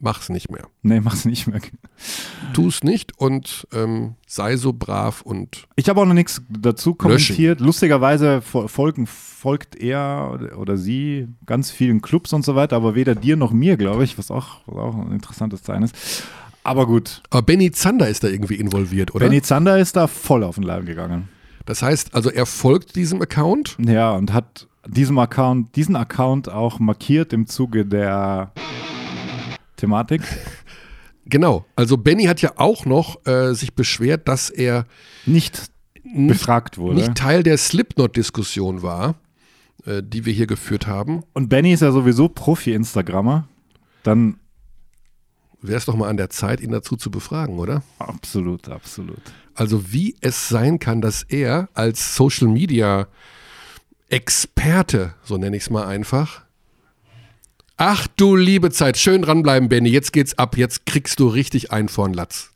Mach's nicht mehr. Nee, mach's nicht mehr. Tu's nicht und ähm, sei so brav und Ich habe auch noch nichts dazu kommentiert. Lustigerweise fol- folgen, folgt er oder- oder sie ganz vielen Clubs und so weiter, aber weder dir noch mir, glaube ich, was auch, was auch ein interessantes Zeichen ist. Aber gut, aber Benny Zander ist da irgendwie involviert, oder? Benny Zander ist da voll auf den Leim gegangen. Das heißt, also er folgt diesem Account. Ja, und hat diesem Account, diesen Account auch markiert im Zuge der Thematik. Genau. Also Benny hat ja auch noch äh, sich beschwert, dass er Nicht befragt wurde. nicht Teil der Slipknot-Diskussion war, äh, die wir hier geführt haben. Und Benny ist ja sowieso Profi-Instagrammer. Dann Wäre es doch mal an der Zeit, ihn dazu zu befragen, oder? absolut, absolut. Also wie es sein kann, dass er als Social Media Experte, so nenne ich es mal einfach. Ach du liebe Zeit, schön dranbleiben, Benny. Jetzt geht's ab. Jetzt kriegst du richtig einen vorn Latz.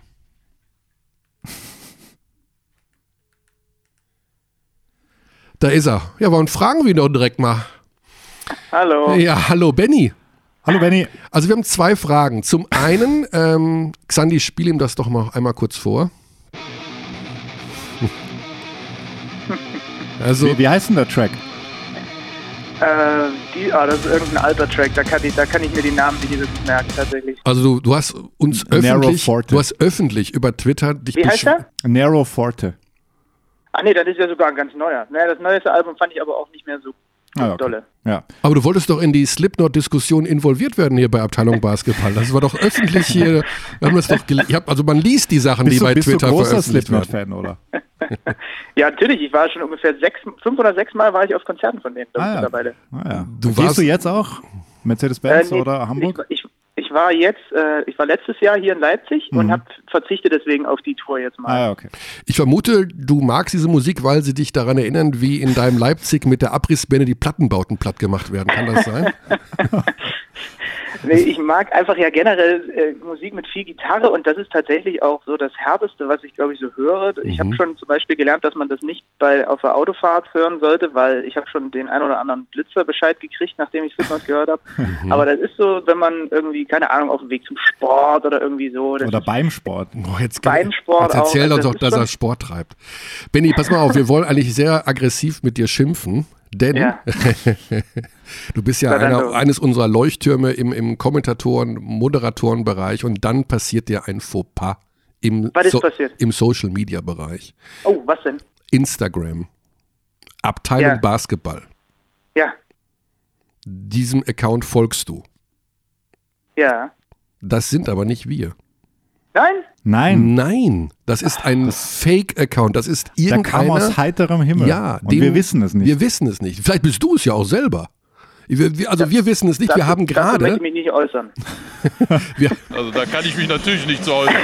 Da ist er. Ja, warum fragen wir ihn doch direkt mal? Hallo. Ja, hallo Benny. Hallo Benny. Also wir haben zwei Fragen. Zum einen, ähm, Xandi, spiel ihm das doch mal einmal kurz vor. Also, Wie, wie heißt denn der Track? Äh, die, ah, das ist irgendein alter Track, da kann ich, da kann ich mir die Namen nicht wirklich merken, tatsächlich. also du, du hast uns öffentlich, Forte. du hast öffentlich über Twitter dich Wie heißt besch- er? Narrow Forte. Ah nee, das ist ja sogar ein ganz neuer. Naja, das neueste Album fand ich aber auch nicht mehr so Ah, okay. dolle. Ja. Aber du wolltest doch in die Slipknot-Diskussion involviert werden hier bei Abteilung Basketball. Das war doch öffentlich hier. Wir haben das doch hab, also man liest die Sachen, Bist die du, bei bist Twitter du großer veröffentlicht werden. Slipknot-Fan, oder? Ja, natürlich, ich war schon ungefähr sechs, fünf oder sechs Mal war ich auf Konzerten von denen Ah, ja. mittlerweile. Ah, ja. Du Gehst warst- du jetzt auch? Mercedes-Benz Äh, nee, oder Hamburg? Ich, ich, ich war jetzt, äh, ich war letztes Jahr hier in Leipzig und Mhm. habe verzichtet deswegen auf die Tour jetzt mal. Ah, okay. Ich vermute, du magst diese Musik, weil sie dich daran erinnern, wie in deinem Leipzig mit der Abrissbirne die Plattenbauten platt gemacht werden. Kann das sein? Nee, ich mag einfach ja generell äh, Musik mit viel Gitarre und das ist tatsächlich auch so das Härteste, was ich glaube ich so höre. Ich Mhm. habe schon zum Beispiel gelernt, dass man das nicht bei auf der Autofahrt hören sollte, weil ich habe schon den ein oder anderen Blitzer Bescheid gekriegt, nachdem ich Slipknot gehört habe. Mhm. Aber das ist so, wenn man irgendwie keine Ahnung auf dem Weg zum Sport oder irgendwie so. Das Oder beim Sport. Oh, jetzt Beinsport jetzt erzähl auch, doch das doch, ist dass er Sport treibt. Benny, pass mal auf, wir wollen eigentlich sehr aggressiv mit dir schimpfen, denn Ja. du bist ja einer, eines unserer Leuchttürme im, im Kommentatoren-, Moderatorenbereich und dann passiert dir ein Fauxpas im, passiert? im Social-Media-Bereich. oh, was denn? Instagram, Abteilung Ja. Basketball. Ja, Diesem Account folgst du. ja. Das sind aber nicht wir. Nein? Nein, Nein, das ist ein Fake-Account. Das ist der kam irgendeiner. aus heiterem Himmel. Ja, Und den- wir wissen es nicht. Wir wissen es nicht. Vielleicht bist du es ja auch selber. Wir, wir, also wir wissen es nicht. Wir Dazu- haben dazu möchte gerade, ich mich nicht äußern. wir, Also da kann ich mich natürlich nicht zu äußern.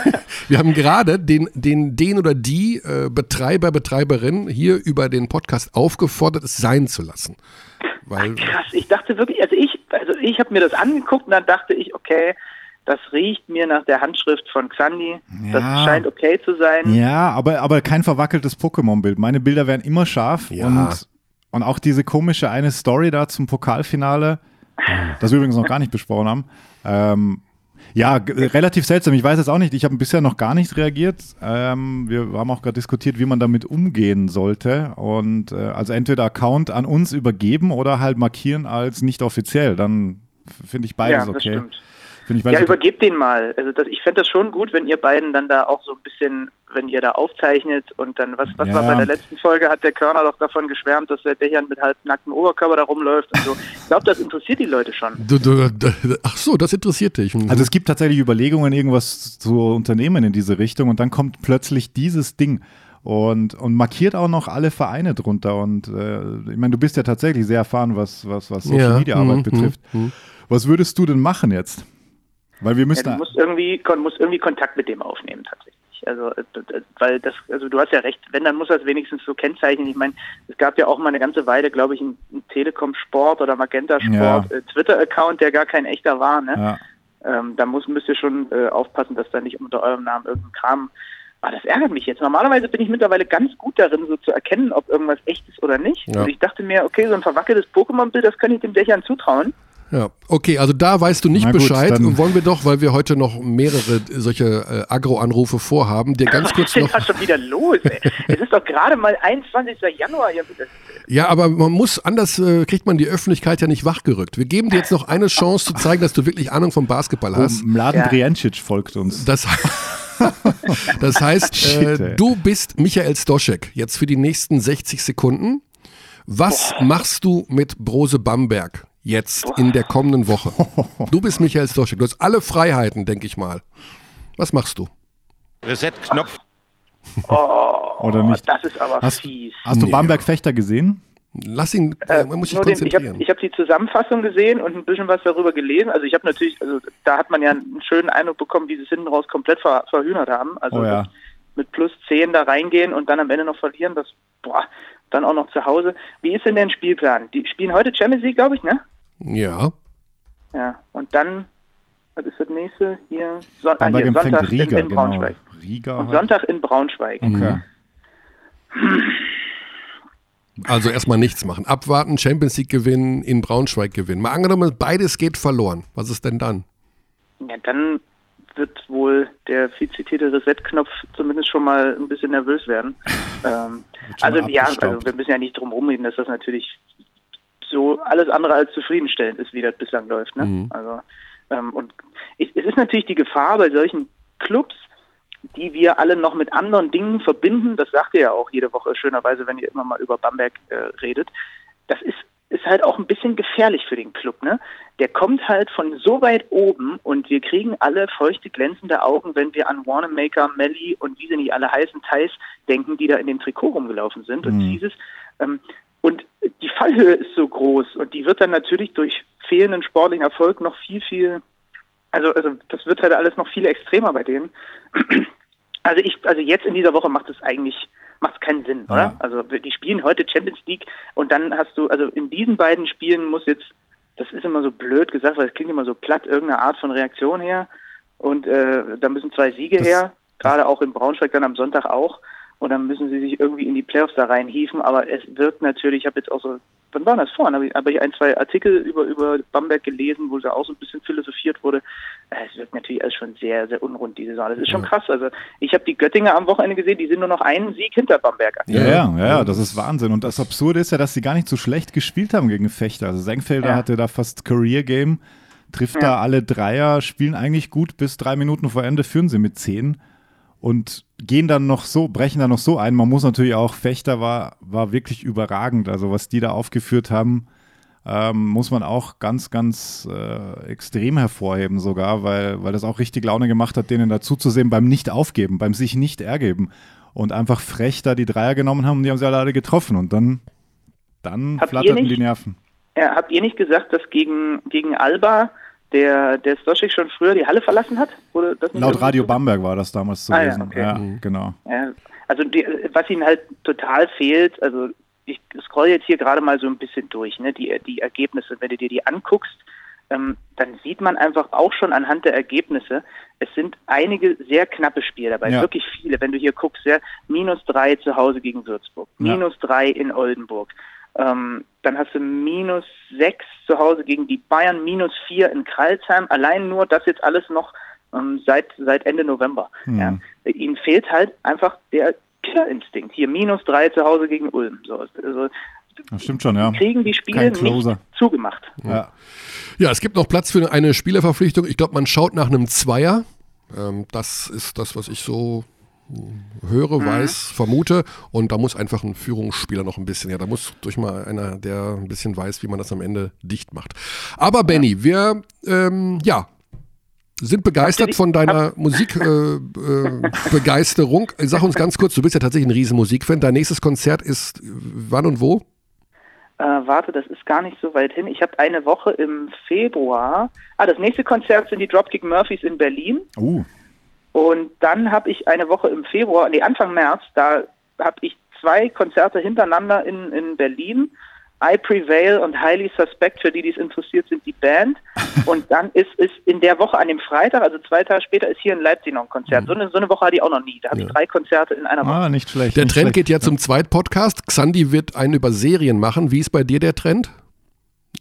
wir haben gerade den, den, den oder die äh, Betreiber, Betreiberin hier über den Podcast aufgefordert, es sein zu lassen. Weil Krass, ich dachte wirklich, also ich, also ich habe mir das angeguckt und dann dachte ich, okay, das riecht mir nach der Handschrift von Xandi. Das Ja. scheint okay zu sein. Ja, aber, aber kein verwackeltes Pokémon-Bild. Meine Bilder werden immer scharf Ja. und, und auch diese komische eine Story da zum Pokalfinale, das wir übrigens noch gar nicht besprochen haben. Ähm, ja, g- relativ seltsam. Ich weiß es auch nicht. Ich habe bisher noch gar nicht reagiert. Ähm, wir haben auch gerade diskutiert, wie man damit umgehen sollte. Und äh, also entweder Account an uns übergeben oder halt markieren als nicht offiziell. Dann finde ich beides Ja, das okay. stimmt. Finde ich Ja, übergebt den mal. Also das, ich fände das schon gut, wenn ihr beiden dann da auch so ein bisschen, wenn ihr da aufzeichnet und dann, was, was Ja. war bei der letzten Folge, hat der Körner doch davon geschwärmt, dass der Dächern mit halbnacktem Oberkörper da rumläuft und so. Ich glaube, das interessiert die Leute schon. du, du, du, ach so, das interessiert dich. Also es gibt tatsächlich Überlegungen, irgendwas zu unternehmen in diese Richtung und dann kommt plötzlich dieses Ding und, und markiert auch noch alle Vereine drunter. Und äh, ich meine, du bist ja tatsächlich sehr erfahren, was, was, was Social Ja, Media Arbeit mhm, betrifft. mhm. Was würdest du denn machen jetzt? Weil wir Ja, müssen. du musst irgendwie, musst irgendwie Kontakt mit dem aufnehmen tatsächlich. Also, äh, weil das, also du hast ja recht, wenn, dann muss das wenigstens so kennzeichnen. Ich meine, es gab ja auch mal eine ganze Weile, glaube ich, einen Telekom Sport oder Magenta Sport Ja. äh, Twitter-Account, der gar kein echter war, ne? ja. Ähm, da muss, müsst ihr schon äh, aufpassen, dass da nicht unter eurem Namen irgendein Kram. Ah, das ärgert mich jetzt. Normalerweise bin ich mittlerweile ganz gut darin, so zu erkennen, ob irgendwas echt ist oder nicht. Ja. Und ich dachte mir, okay, so ein verwackeltes Pokémon-Bild, das kann ich dem Dächern zutrauen. Ja, okay, also da weißt du nicht gut, Bescheid. dann- Wollen wir doch, weil wir heute noch mehrere solche äh, Agro-Anrufe vorhaben, dir ganz Was kurz ist denn noch. da schon wieder los, ey? Es ist doch gerade mal 21. Januar. Ja, Ja, aber man muss, anders äh, kriegt man die Öffentlichkeit ja nicht wachgerückt. Wir geben dir jetzt noch eine Chance zu zeigen, dass du wirklich Ahnung vom Basketball hast. Oh, Mladen Ja. Briancic folgt uns. Das, das heißt, äh, du bist Michael Stoschek jetzt für die nächsten 60 Sekunden. Was machst du mit Brose Bamberg jetzt in der kommenden Woche? Du bist Michael Stoschek. Du hast alle Freiheiten, denke ich mal. Was machst du? Reset-Knopf. Oder nicht? Das ist aber Hast, fies. hast du Nee. Bamberg Fechter gesehen? Lass ihn, äh, man muss sich Nur den, ich habe konzentrieren. ich hab die Zusammenfassung gesehen und ein bisschen was darüber gelesen. Also ich habe natürlich, also da hat man ja einen schönen Eindruck bekommen, wie sie es hinten raus komplett ver, verhühnert haben. Also Oh ja. mit, mit plus 10 da reingehen und dann am Ende noch verlieren, das, boah, dann auch noch zu Hause. Wie ist denn der Spielplan? Die spielen heute Champions League, glaube ich, ne? Ja. Ja, und dann, was ist das nächste? Hier, Son ah, hier Sonntag Riga, in, in genau. Braunschweig. Riga. Und. Sonntag in Braunschweig. Okay. Also erstmal nichts machen. Abwarten, Champions League gewinnen, in Braunschweig gewinnen. Mal angenommen, beides geht verloren. Was ist denn dann? Ja, dann wird wohl der viel zitierte Reset-Knopf zumindest schon mal ein bisschen nervös werden. ähm, also ja, also wir müssen ja nicht drum rumreden, dass das natürlich so alles andere als zufriedenstellend ist, wie das bislang läuft. Ne? Mhm. Also ähm, und es, ist natürlich die Gefahr bei solchen Clubs, die wir alle noch mit anderen Dingen verbinden. Das sagt ihr ja auch jede Woche schönerweise, wenn ihr immer mal über Bamberg äh, redet. Das ist ist halt auch ein bisschen gefährlich für den Club, ne? Der kommt halt von so weit oben und wir kriegen alle feuchte, glänzende Augen, wenn wir an Wanamaker, Melly und wie sie nicht alle heißen, Thais denken, die da in dem Trikot rumgelaufen sind. Und Mhm. dieses, ähm, und die Fallhöhe ist so groß und die wird dann natürlich durch fehlenden sportlichen Erfolg noch viel, viel, also, also das wird halt alles noch viel extremer bei denen. Also ich, also jetzt in dieser Woche macht es eigentlich, macht es keinen Sinn, oder? Ja. Also die spielen heute Champions League und dann hast du, also in diesen beiden Spielen muss jetzt, das ist immer so blöd gesagt, weil es klingt immer so platt, irgendeine Art von Reaktion her und äh, da müssen zwei Siege Das- her, gerade auch in Braunschweig dann am Sonntag auch und dann müssen sie sich irgendwie in die Playoffs da reinhieven, aber es wird natürlich, ich habe jetzt auch so, wann war das vorhin, habe ich, hab ich ein, zwei Artikel über, über Bamberg gelesen, wo da auch so ein bisschen philosophiert wurde, Äh, es wird natürlich alles schon sehr, sehr unrund diese Saison, das ist schon krass, also ich habe die Göttinger am Wochenende gesehen, die sind nur noch einen Sieg hinter Bamberg. Ja, ja, ja, ja, das ist Wahnsinn. Und das Absurde ist ja, dass sie gar nicht so schlecht gespielt haben gegen Fechter. Also Senkfelder Ja. hatte da fast Career Game, trifft da Ja. alle Dreier, spielen eigentlich gut, bis drei Minuten vor Ende führen sie mit zehn und gehen dann noch so, brechen dann noch so ein. Man muss natürlich auch, Fechter war, war wirklich überragend. Also was die da aufgeführt haben, ähm, muss man auch ganz, ganz äh, extrem hervorheben sogar, weil, weil das auch richtig Laune gemacht hat, denen dazu zu sehen beim Nicht-Aufgeben, beim sich nicht ergeben und einfach frech da die Dreier genommen haben und die haben sie alle getroffen und dann, dann Habt flatterten nicht- die Nerven. Ja, habt ihr nicht gesagt, dass gegen, gegen Alba der, der Stoschek schon früher die Halle verlassen hat? Wurde das Laut Radio so? Bamberg war das damals zu Ah, ja, lesen. okay. Ja, Mhm. genau. Ja, also die, was ihnen halt total fehlt, also ich scroll jetzt hier gerade mal so ein bisschen durch, ne, die, die Ergebnisse, wenn du dir die anguckst, ähm, dann sieht man einfach auch schon anhand der Ergebnisse, es sind einige sehr knappe Spiele dabei, Ja. wirklich viele. Wenn du hier guckst, ja, minus drei zu Hause gegen Würzburg, Ja. minus drei in Oldenburg, ähm, dann hast du minus sechs zu Hause gegen die Bayern, minus vier in Kralsheim, allein nur das jetzt alles noch ähm, seit, seit Ende November. Mhm. Ja. Ihnen fehlt halt einfach der Killerinstinkt. Hier minus drei zu Hause gegen Ulm. So, also Das stimmt schon, ja. kriegen die Spiele nicht zugemacht. ja. Ja, es gibt noch Platz für eine Spielerverpflichtung. Ich glaube, man schaut nach einem Zweier. Ähm, das ist das, was ich so höre, weiß, vermute. Und da muss einfach ein Führungsspieler noch ein bisschen, ja, da muss durch mal einer, der ein bisschen weiß, wie man das am Ende dicht macht. Aber Benny, wir, ähm, ja, sind begeistert von deiner Musikbegeisterung. Äh, äh, Begeisterung. Sag uns ganz kurz, du bist ja tatsächlich ein riesen Musikfan. Dein nächstes Konzert ist wann und wo? Äh, warte, das ist gar nicht so weit hin. Ich habe eine Woche im Februar. Ah, das nächste Konzert sind die Dropkick Murphys in Berlin. Uh, Und dann habe ich eine Woche im Februar, nee, Anfang März, da habe ich zwei Konzerte hintereinander in, in Berlin. I Prevail und Highly Suspect, für die, die es interessiert, sind die Band. Und dann ist es in der Woche an dem Freitag, also zwei Tage später, ist hier in Leipzig noch ein Konzert. So, eine, so eine Woche hatte ich auch noch nie. Da habe ich drei Konzerte in einer Woche. ah, nicht schlecht. Der nicht Trend schlecht. geht ja zum Zweitpodcast. Xandi wird einen über Serien machen. Wie ist bei dir der Trend?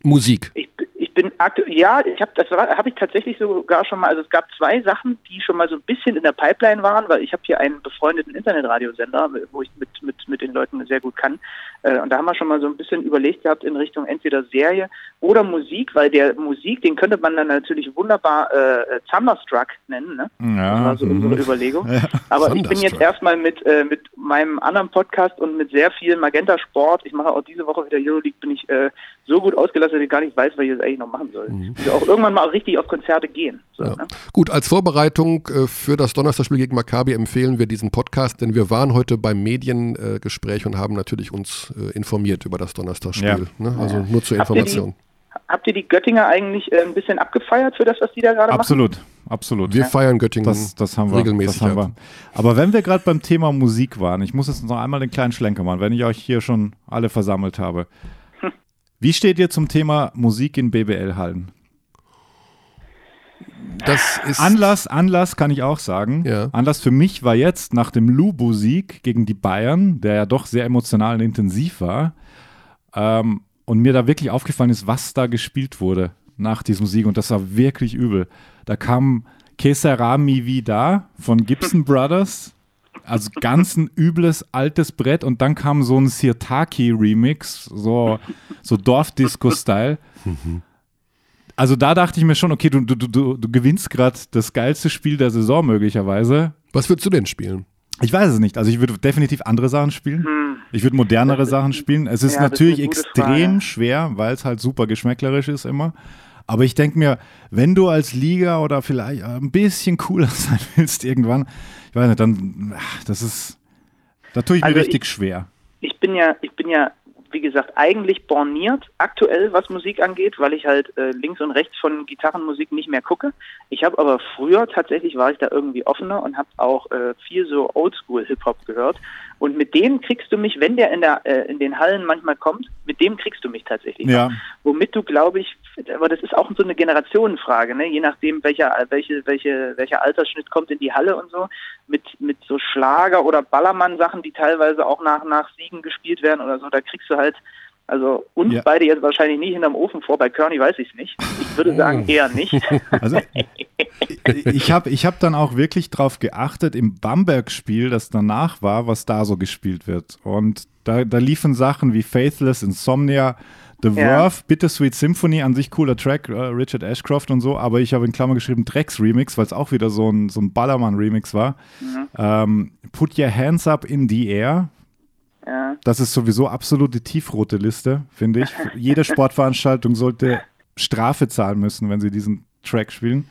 Musik. Ich, ich bin ja, ich habe das habe ich tatsächlich sogar schon mal. Also es gab zwei Sachen, die schon mal so ein bisschen in der Pipeline waren, weil ich habe hier einen befreundeten Internetradiosender, wo ich mit mit mit den Leuten sehr gut kann. Äh, und da haben wir schon mal so ein bisschen überlegt gehabt in Richtung entweder Serie oder Musik, weil der Musik, den könnte man dann natürlich wunderbar äh, Thunderstruck nennen. Ne? Ja, das war so mhm. unsere Überlegung. Aber ich bin jetzt erstmal mit äh, mit meinem anderen Podcast und mit sehr viel Magenta Sport. Ich mache auch diese Woche wieder Euroleague. Bin ich äh, so gut ausgelastet, dass ich gar nicht weiß, was ich jetzt eigentlich noch machen soll. Also auch irgendwann mal richtig auf Konzerte gehen. So, Mhm. Ja. ne? Gut, als Vorbereitung äh, für das Donnerstagspiel gegen Maccabi empfehlen wir diesen Podcast, denn wir waren heute beim Mediengespräch und haben natürlich uns äh, informiert über das Donnerstagspiel. Ja. Ne? Also nur zur Habt ihr die- Information. Habt ihr die Göttinger eigentlich äh, ein bisschen abgefeiert für das, was die da gerade machen? Absolut, absolut. Wir feiern Göttingen Das, das haben wir. regelmäßig. das haben ab. wir. Aber wenn wir gerade beim Thema Musik waren, ich muss jetzt noch einmal den kleinen Schlenker machen, wenn ich euch hier schon alle versammelt habe. Wie steht ihr zum Thema Musik in BBL-Hallen? Das ist Anlass, Anlass kann ich auch sagen. Ja. Anlass für mich war jetzt nach dem Lubu-Sieg gegen die Bayern, der ja doch sehr emotional und intensiv war, ähm, und mir da wirklich aufgefallen ist, was da gespielt wurde nach diesem Sieg. Und das war wirklich übel. Da kam Kesarami Vida von Gibson Brothers. Also ganz ein übles altes Brett und dann kam so ein Sirtaki-Remix, so, so Dorfdisco-Style. Also da dachte ich mir schon, okay, du, du, du, du gewinnst gerade das geilste Spiel der Saison möglicherweise. Was würdest du denn spielen? Ich weiß es nicht. Also ich würde definitiv andere Sachen spielen. Ich würde modernere Sachen spielen. Es ist ja, ist natürlich gute extrem Frage. schwer, weil es halt super geschmäcklerisch ist immer. Aber ich denke mir, wenn du als Liga oder vielleicht ein bisschen cooler sein willst irgendwann, ich weiß nicht, dann, ach, das ist, da tue ich mir Also richtig schwer. ich bin ja, ich bin ja, wie gesagt, eigentlich borniert aktuell, was Musik angeht, weil ich halt äh, links und rechts von Gitarrenmusik nicht mehr gucke. Ich habe aber früher tatsächlich war ich da irgendwie offener und habe auch äh, viel so Oldschool Hip Hop gehört. Und mit dem kriegst du mich, wenn der in der äh, in den Hallen manchmal kommt, mit dem kriegst du mich tatsächlich. Ja. Womit du, glaube ich, aber das ist auch so eine Generationenfrage, ne? Je nachdem, welcher welche welche welcher Altersschnitt kommt in die Halle und so mit mit so Schlager oder Ballermann-Sachen, die teilweise auch nach nach Siegen gespielt werden oder so, da kriegst du halt also uns Ja. beide jetzt wahrscheinlich nicht hinterm Ofen vor. Bei Kearney weiß ich es nicht. Ich würde sagen eher nicht. Also ich habe ich hab dann auch wirklich drauf geachtet im Bamberg-Spiel, das danach war, was da so gespielt wird. Und da, da liefen Sachen wie Faithless, Insomnia, The Ja. Verve, Bittersweet Symphony, an sich cooler Track, äh, Richard Ashcroft und so, aber ich habe in Klammer geschrieben Drecks Remix, weil es auch wieder so ein, so ein Ballermann-Remix war. Ähm, Put Your Hands Up in the Air, ja. das ist sowieso absolute tiefrote Liste, finde ich. Jede Sportveranstaltung sollte Strafe zahlen müssen, wenn sie diesen Track spielen.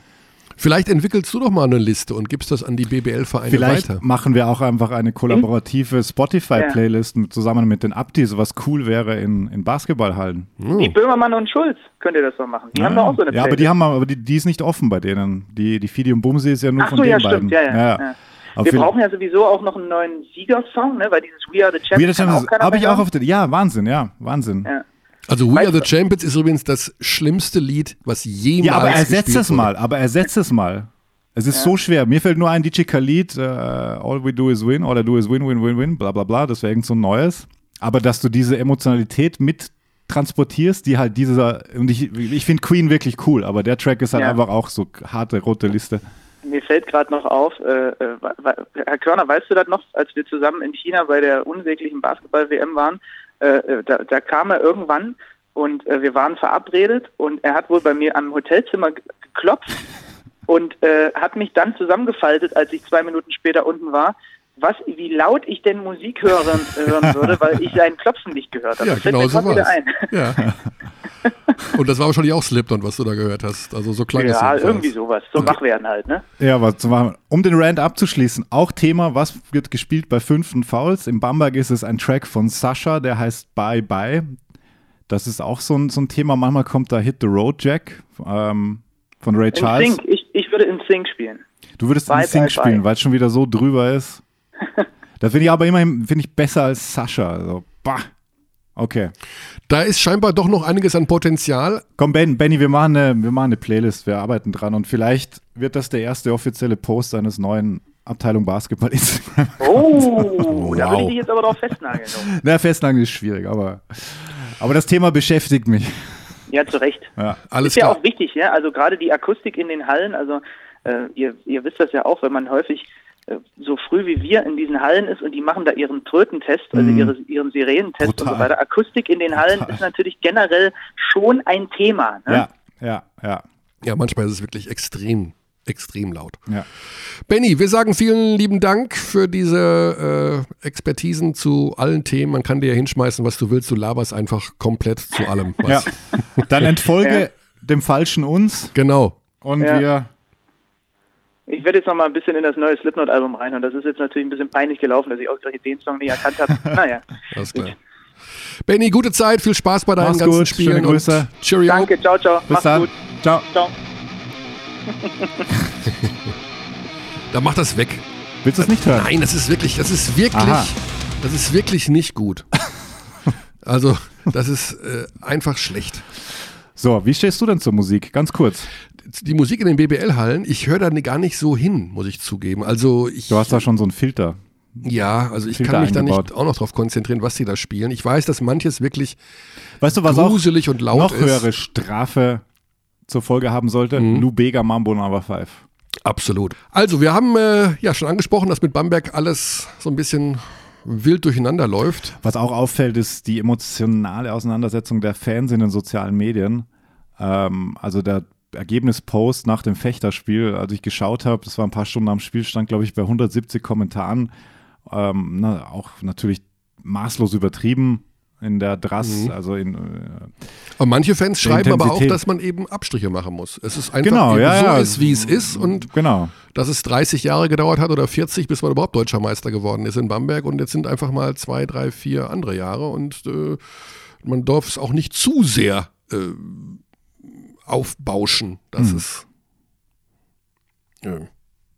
Vielleicht entwickelst du doch mal eine Liste und gibst das an die BBL-Vereine Vielleicht weiter. machen wir auch einfach eine kollaborative Spotify-Playlist mit, zusammen mit den Abdis, was cool wäre in, in Basketballhallen. Die Böhmermann und Schulz könnt ihr das doch machen. Die haben doch auch so eine ja, aber Playlist. die haben aber die, die ist nicht offen bei denen. Die, die Fidi und Bumsi ist ja nur Ach von so, den ja, beiden. stimmt. Ja, ja. ja. Aber Wir brauchen ja sowieso auch noch einen neuen Siegersong, ne? weil dieses We Are the Champions habe ich auch auf der. Ja, Wahnsinn, ja, Wahnsinn. Ja. Also We Are the Champions ist übrigens das schlimmste Lied, was jemals Ja, aber ersetzt es wurde. mal, aber ersetzt es mal. Es ist so schwer. Mir fällt nur ein DJ Khalid, äh, All we do is win, all I do is win, win, win, win, bla bla bla, das wäre irgend so ein neues. Aber dass du diese Emotionalität mit transportierst, die halt dieser, und ich, ich finde Queen wirklich cool, aber der Track ist halt Ja. einfach auch so harte rote Liste. Mir fällt gerade noch auf, äh, äh, Herr Körner, weißt du das noch, als wir zusammen in China bei der unsäglichen Basketball-WM waren, äh, da, da kam er irgendwann und äh, wir waren verabredet und er hat wohl bei mir am Hotelzimmer ge- geklopft und äh, hat mich dann zusammengefaltet, als ich zwei Minuten später unten war, was, wie laut ich denn Musik hören, hören würde, weil ich seinen Klopfen nicht gehört habe. Ja, Das fällt genau mir so war's. ein. Ja. Und das war wahrscheinlich auch Slipknot, was du da gehört hast. Also so klang es Ja, irgendwie sowas. Zum Wachwerden halt, ne? Ja, was zu machen. Um den Rant abzuschließen, auch Thema, was wird gespielt bei fünften Fouls? Im Bamberg ist es ein Track von Sascha, der heißt Bye Bye. Das ist auch so ein, so ein Thema. Manchmal kommt da Hit the Road Jack ähm, von Ray In Charles. Sync. Ich, ich würde in Sync spielen. Du würdest Bye, in Sync bye, spielen, weil es schon wieder so drüber ist. da finde ich aber immerhin finde ich besser als Sascha. Also, bah. Okay. Da ist scheinbar doch noch einiges an Potenzial. Komm, Ben, Benny, wir machen, eine, wir machen eine Playlist, wir arbeiten dran und vielleicht wird das der erste offizielle Post eines neuen Abteilung Basketball Instagram. Oh, da würde Wow. ich dich jetzt aber drauf festnageln. Na, festnageln ist schwierig, aber, aber das Thema beschäftigt mich. Ja, zu Recht. Ja. Alles ist ja klar. auch wichtig, ja. Also gerade die Akustik in den Hallen, also äh, ihr, ihr wisst das ja auch, wenn man häufig so früh wie wir in diesen Hallen ist und die machen da ihren Trötentest, also Mhm. ihre, ihren Sirenentest und Brutal. so weiter. Akustik in den Hallen ist natürlich generell schon ein Thema. Ne? Ja, ja, ja, Ja, manchmal ist es wirklich extrem, extrem laut. ja. Benny, wir sagen vielen lieben Dank für diese äh, Expertisen zu allen Themen. Man kann dir ja hinschmeißen, was du willst. Du laberst einfach komplett zu allem. ja. Was. Dann entfolge dem falschen uns Genau. und Ja. wir. Ich werde jetzt noch mal ein bisschen in das neue Slipknot-Album rein und das ist jetzt natürlich ein bisschen peinlich gelaufen, dass ich ausgerechnet den Song nicht erkannt habe. naja, Alles klar. Benny, gute Zeit, viel Spaß bei deinen Mach's ganzen gut, Spielen. schöne Grüße. Und Cheerio. danke, ciao, ciao, Bis mach's dann. gut, Ciao. ciao. Da mach das weg. Willst du es nicht hören? Nein, das ist wirklich, das ist wirklich, Aha. das ist wirklich nicht gut. Also, das ist äh, einfach schlecht. So, wie stehst du denn zur Musik? Ganz kurz. Die Musik in den BBL-Hallen, ich höre da gar nicht so hin, muss ich zugeben. Also ich, Du hast da schon so einen Filter. ja, also ich Filter kann mich da eingebaut. nicht auch noch drauf konzentrieren, was die da spielen. Ich weiß, dass manches wirklich Weißt du, was auch gruselig und laut noch ist. höhere Strafe zur Folge haben sollte? Mhm. Lou Bega Mambo Number 5. Absolut. Also, wir haben äh, ja schon angesprochen, dass mit Bamberg alles so ein bisschen wild durcheinander läuft. Was auch auffällt, ist die emotionale Auseinandersetzung der Fans in den sozialen Medien. Ähm, also der Ergebnispost nach dem Fechterspiel, als ich geschaut habe, das war ein paar Stunden am Spielstand, glaube ich, bei 170 Kommentaren. Ähm, na, auch natürlich maßlos übertrieben in der Drass, Mhm. also in äh, Und manche Fans schreiben aber auch, dass man eben Abstriche machen muss. Es ist einfach Genau, ja, so ja. ist, wie es ist und genau. dass es 30 Jahre gedauert hat oder 40, bis man überhaupt deutscher Meister geworden ist in Bamberg und jetzt sind einfach mal zwei, drei, vier andere Jahre und äh, man darf es auch nicht zu sehr äh, aufbauschen. Das Hm. ist äh,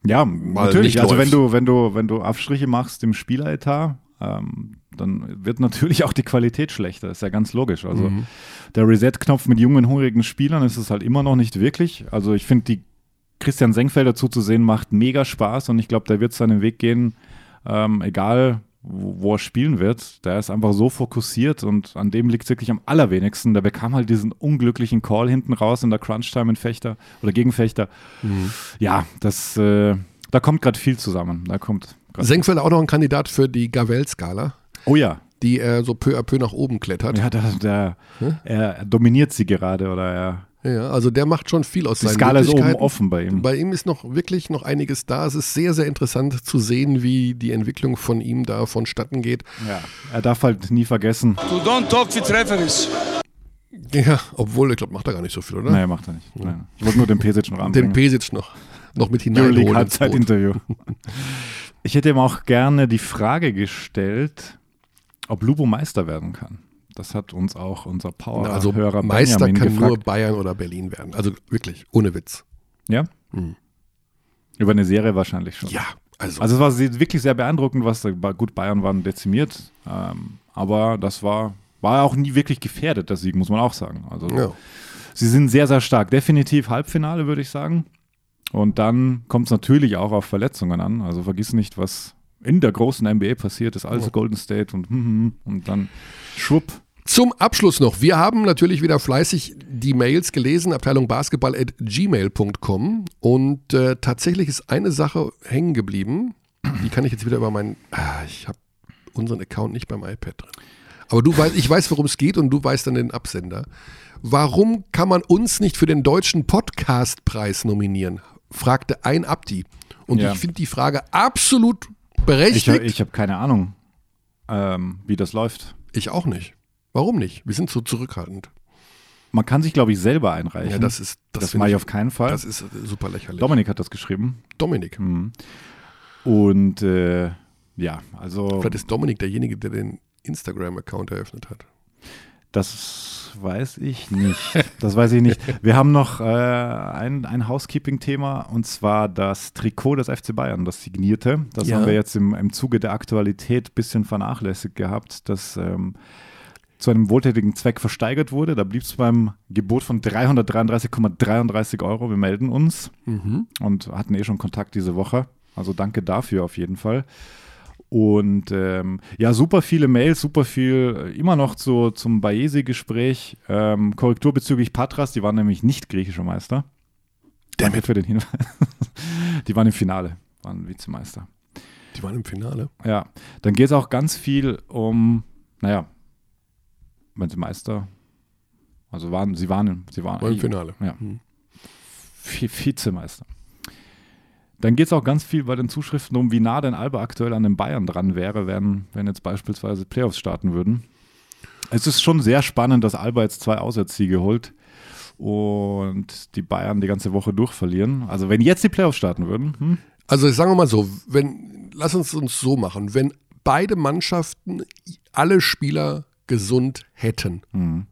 Ja, natürlich. Also wenn du, wenn du, wenn du Abstriche machst im Spieleretat, ähm, dann wird natürlich auch die Qualität schlechter. Ist ja ganz logisch. Also Mhm. der Reset-Knopf mit jungen, hungrigen Spielern ist es halt immer noch nicht wirklich. Also ich finde, die Christian Senkfelder zuzusehen macht mega Spaß und ich glaube, der wird seinen Weg gehen, ähm, egal wo, wo er spielen wird. Der ist einfach so fokussiert und an dem liegt es wirklich am allerwenigsten. Der bekam halt diesen unglücklichen Call hinten raus in der Crunch-Time in Fechter oder gegen Fechter. Ja, das, äh, da kommt gerade viel zusammen. Da kommt Senkfelder auch noch ein Kandidat für die Gavel-Skala, Oh ja, die er so peu à peu nach oben klettert. ja, der, der, er, er dominiert sie gerade oder er, Ja, also der macht schon viel aus die seinen Skala ist oben offen bei ihm. Bei ihm ist noch wirklich noch einiges da. Es ist sehr, sehr interessant zu sehen, wie die Entwicklung von ihm da vonstatten geht. Ja, er darf halt nie vergessen. You don't talk with referees. Ja, obwohl, ich glaube, macht er gar nicht so viel, oder? Nee, macht er nicht. Nein. Ich wollte nur den Pesic noch Den anbringen. Pesic noch, noch mit hineinholen. Ich hätte ihm auch gerne die Frage gestellt, ob Lubo Meister werden kann. Das hat uns auch unser Na, Also Power-Hörer Meister Benjamin kann gefragt. nur Bayern oder Berlin werden. Also wirklich, ohne Witz. ja? Mhm. Über eine Serie wahrscheinlich schon. Ja, also, Also es war wirklich sehr beeindruckend, was da, gut Bayern waren dezimiert, ähm, aber das war war auch nie wirklich gefährdet, der Sieg, muss man auch sagen. Also ja. sie sind sehr, sehr stark. Definitiv Halbfinale, würde ich sagen. Und dann kommt es natürlich auch auf Verletzungen an. Also vergiss nicht, was in der großen NBA passiert ist. Also Golden State und, hm, hm, und dann schwupp. Zum Abschluss noch. Wir haben natürlich wieder fleißig die Mails gelesen, Abteilung Basketball at gmail.com. Und äh, tatsächlich ist eine Sache hängen geblieben. Die kann ich jetzt wieder über meinen. Ah, ich habe unseren Account nicht beim iPad drin. Aber du weißt, ich weiß, worum es geht und du weißt dann den Absender. Warum kann man uns nicht für den deutschen Podcastpreis nominieren? fragte ein Abdi. Und Ja. ich finde die Frage absolut berechtigt. ich habe keine Ahnung, ähm, wie das läuft. ich auch nicht. Warum nicht? Wir sind so zurückhaltend. Man kann sich, glaube ich, selber einreichen. Ja, das ist das, das mache ich ich auf keinen Fall. Das ist äh, super lächerlich. Dominik hat das geschrieben. Dominik. Mhm. Und äh, ja, also Vielleicht ist Dominik derjenige, der den Instagram-Account eröffnet hat. Das weiß ich nicht. Das weiß ich nicht. Wir haben noch äh, ein, ein Housekeeping-Thema und zwar das Trikot des FC Bayern, das signierte. Das Ja. haben wir jetzt im, im Zuge der Aktualität ein bisschen vernachlässigt gehabt, das ähm, zu einem wohltätigen Zweck versteigert wurde. Da blieb es beim Gebot von 333,33 Euro. Wir melden uns. und hatten eh schon Kontakt diese Woche. Also danke dafür auf jeden Fall. Und ähm, ja, super viele Mails, super viel, äh, immer noch zu, zum Baesi-Gespräch. Ähm, Korrektur bezüglich Patras, die waren nämlich nicht griechischer Meister. Danke für den Hinweis. die waren im Finale, waren Vizemeister. Die waren im Finale. Ja, dann geht es auch ganz viel um, naja, wenn sie Meister, also waren, sie waren, sie waren, War im Finale. Ja. Vi- Vizemeister. Dann geht es auch ganz viel bei den Zuschriften um, wie nah denn Alba aktuell an den Bayern dran wäre, wenn, wenn jetzt beispielsweise Playoffs starten würden. Es ist schon sehr spannend, dass Alba jetzt zwei Auswärtssiege holt und die Bayern die ganze Woche durchverlieren. Also wenn jetzt die Playoffs starten würden, hm? Also sagen wir mal so, wenn, lass uns uns so machen, wenn beide Mannschaften alle Spieler gesund hätten, Hm.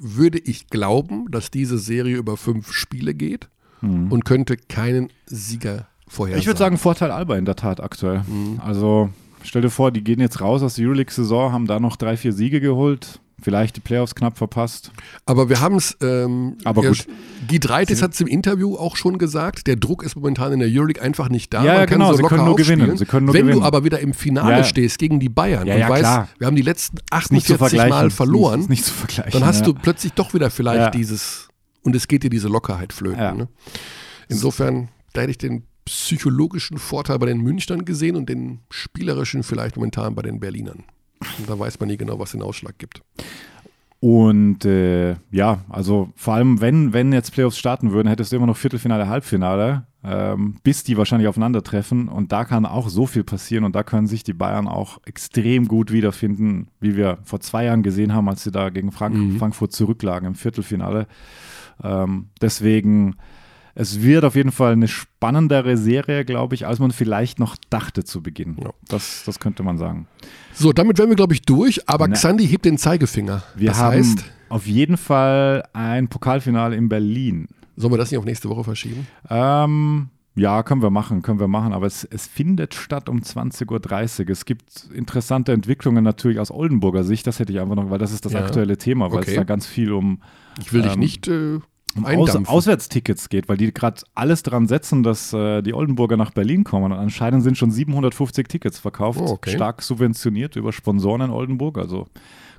würde ich glauben, dass diese Serie über fünf Spiele geht Hm. und könnte keinen Sieger vorhersagen. Ich würde sagen, Vorteil Alba in der Tat aktuell. Mhm. Also stell dir vor, die gehen jetzt raus aus der Euroleague-Saison, haben da noch drei, vier Siege geholt, vielleicht die Playoffs knapp verpasst. Aber wir haben es, ähm, Aber ja, gut. Guy Dreitis hat es im Interview auch schon gesagt, der Druck ist momentan in der Euroleague einfach nicht da. Ja, Man ja, kann genau, so sie können nur gewinnen, sie können nur Wenn gewinnen. du aber wieder im Finale Ja, stehst gegen die Bayern und weißt, klar. wir haben die letzten Ist nicht zu 48 vergleichen. Mal Ist verloren, Nicht, ist nicht zu vergleichen. dann hast du plötzlich doch wieder vielleicht dieses, und es geht dir diese Lockerheit flöten. Ne? Insofern, da hätte ich den psychologischen Vorteil bei den Münchnern gesehen und den spielerischen vielleicht momentan bei den Berlinern. Und da weiß man nie genau, was den Ausschlag gibt. Und äh, ja, also vor allem, wenn, wenn jetzt Playoffs starten würden, hättest du immer noch Viertelfinale, Halbfinale, ähm, bis die wahrscheinlich aufeinandertreffen. Und da kann auch so viel passieren und da können sich die Bayern auch extrem gut wiederfinden, wie wir vor zwei Jahren gesehen haben, als sie da gegen Frank Mhm. Frankfurt zurücklagen im Viertelfinale. Ähm, deswegen, es wird auf jeden Fall eine spannendere Serie, glaube ich, als man vielleicht noch dachte zu Beginn. Ja. Das, das könnte man sagen. So, damit wären wir, glaube ich, durch. Aber Na. Xandi hebt den Zeigefinger. Wir das haben heißt, auf jeden Fall ein Pokalfinale in Berlin. sollen wir das nicht auf nächste Woche verschieben? Ähm, ja, können wir machen, können wir machen. Aber es, es findet statt um 20.30 Uhr. Es gibt interessante Entwicklungen natürlich aus Oldenburger Sicht. Das hätte ich einfach noch, weil das ist das Ja. aktuelle Thema, weil Okay. es da ganz viel um, Ich will dich Ähm, nicht äh, um Aus. Auswärtstickets geht, weil die gerade alles dran setzen, dass äh, die Oldenburger nach Berlin kommen. Und anscheinend sind schon 750 Tickets verkauft, Oh, okay. stark subventioniert über Sponsoren in Oldenburg. Also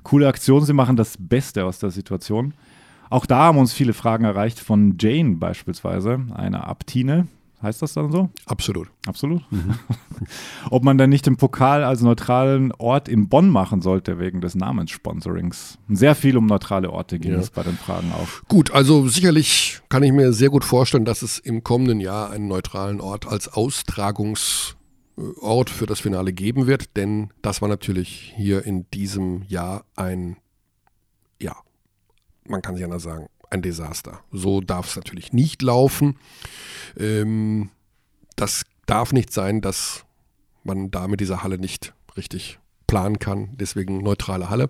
coole Aktion, sie machen das Beste aus der Situation. Auch da haben uns viele Fragen erreicht von Jane beispielsweise, einer Abtine. Heißt das dann so? Absolut. Absolut. Ob man denn nicht den Pokal als neutralen Ort in Bonn machen sollte, wegen des Namenssponsorings. Sehr viel um neutrale Orte ging Ja. es bei den Fragen auch. Gut, also sicherlich kann ich mir sehr gut vorstellen, dass es im kommenden Jahr einen neutralen Ort als Austragungsort für das Finale geben wird, denn das war natürlich hier in diesem Jahr ein, ja, man kann sich anders sagen, ein Desaster. So darf es natürlich nicht laufen. Ähm, das darf nicht sein, dass man da mit dieser Halle nicht richtig planen kann. Deswegen neutrale Halle.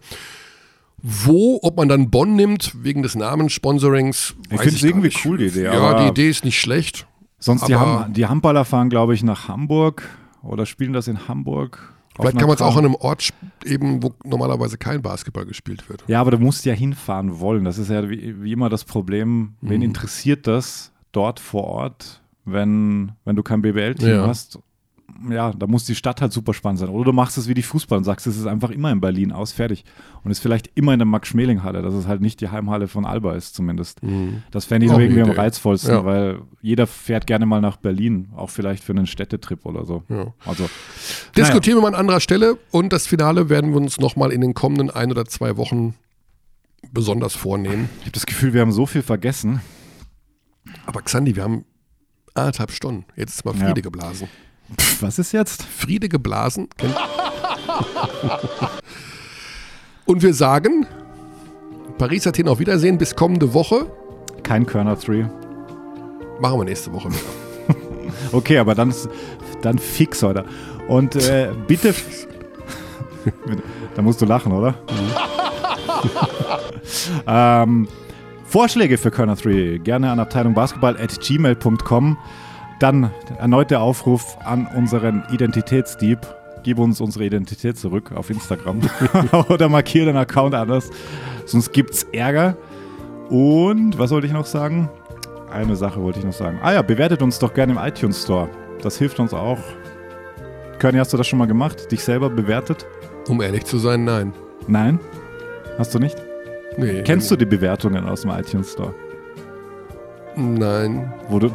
Wo, ob man dann Bonn nimmt, wegen des Namenssponsorings, Ich weiß finde es irgendwie nicht. cool, die Idee. Ja, die Idee ist nicht schlecht. Sonst die, Ham die Handballer fahren, glaube ich, nach Hamburg oder spielen das in Hamburg. Vielleicht kann man es auch an einem Ort eben, wo normalerweise kein Basketball gespielt wird. Ja, aber du musst ja hinfahren wollen. Das ist ja wie, wie immer das Problem. Wen Mhm. interessiert das dort vor Ort, wenn, wenn du kein BBL-Team Ja. hast? Ja, da muss die Stadt halt super spannend sein. Oder du machst es wie die Fußball und sagst, es ist einfach immer in Berlin aus, fertig. Und ist vielleicht immer in der Max-Schmeling-Halle, dass es halt nicht die Heimhalle von Alba ist zumindest. Das fände ich eine irgendwie am Idee. reizvollsten, Ja. weil jeder fährt gerne mal nach Berlin, auch vielleicht für einen Städtetrip oder so. Ja. Also, Diskutieren wir mal an anderer Stelle und das Finale werden wir uns nochmal in den kommenden ein oder zwei Wochen besonders vornehmen. ich habe das Gefühl, wir haben so viel vergessen. Aber Xandi, wir haben anderthalb Stunden. Jetzt ist mal Ja. Friede geblasen. Pff, was ist jetzt? Friede geblasen. Und wir sagen, Paris, Athen auf Wiedersehen. Bis kommende Woche. Kein Körner 3. Machen wir nächste Woche wieder. Okay, aber dann, dann fix heute. Und äh, bitte. da musst du lachen, oder? ähm, Vorschläge für Körner 3 gerne an Abteilung Basketball at gmail.com. Dann erneut der Aufruf an unseren Identitätsdieb. Gib uns unsere Identität zurück auf Instagram oder markiere den Account anders. Sonst gibt's Ärger. Und was wollte ich noch sagen? Eine Sache wollte ich noch sagen. Ah ja, bewertet uns doch gerne im iTunes Store. Das hilft uns auch, Körny, hast du das schon mal gemacht? Dich selber bewertet? Um ehrlich zu sein, nein. Nein? Hast du nicht? Nee. Kennst du die Bewertungen aus dem iTunes Store? Nein. Du.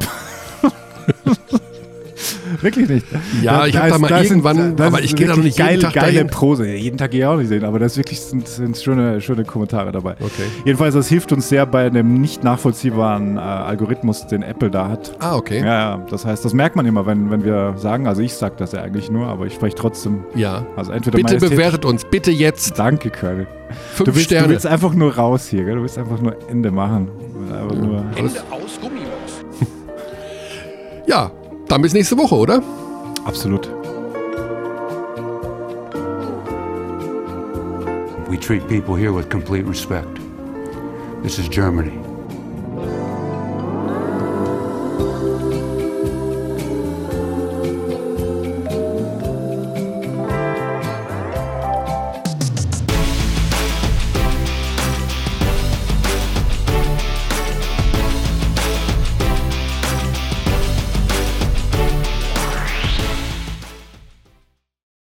Wirklich nicht. Ja, ich hab da mal irgendwann- aber ich gehe da noch nicht jeden geile, Tag geile dahin. Prose. Jeden Tag gehe ich auch nicht sehen, aber das wirklich sind, sind schöne, schöne Kommentare dabei. Okay. Jedenfalls, das hilft uns sehr bei einem nicht nachvollziehbaren äh, Algorithmus, den Apple da hat. Ah, okay. Ja, das heißt, das merkt man immer, wenn, wenn wir sagen, also ich sage das ja eigentlich nur, aber ich spreche trotzdem. Ja. Also entweder Bitte Majestät- bewertet uns, bitte jetzt. Danke, Curly. Fünf Du willst, du Sterne. willst einfach nur raus hier, gell? Du willst einfach nur Ende machen. Einfach nur aus Gummilos. Ja, dann bis nächste Woche, oder? absolut. We treat people here with complete respect. This is Germany.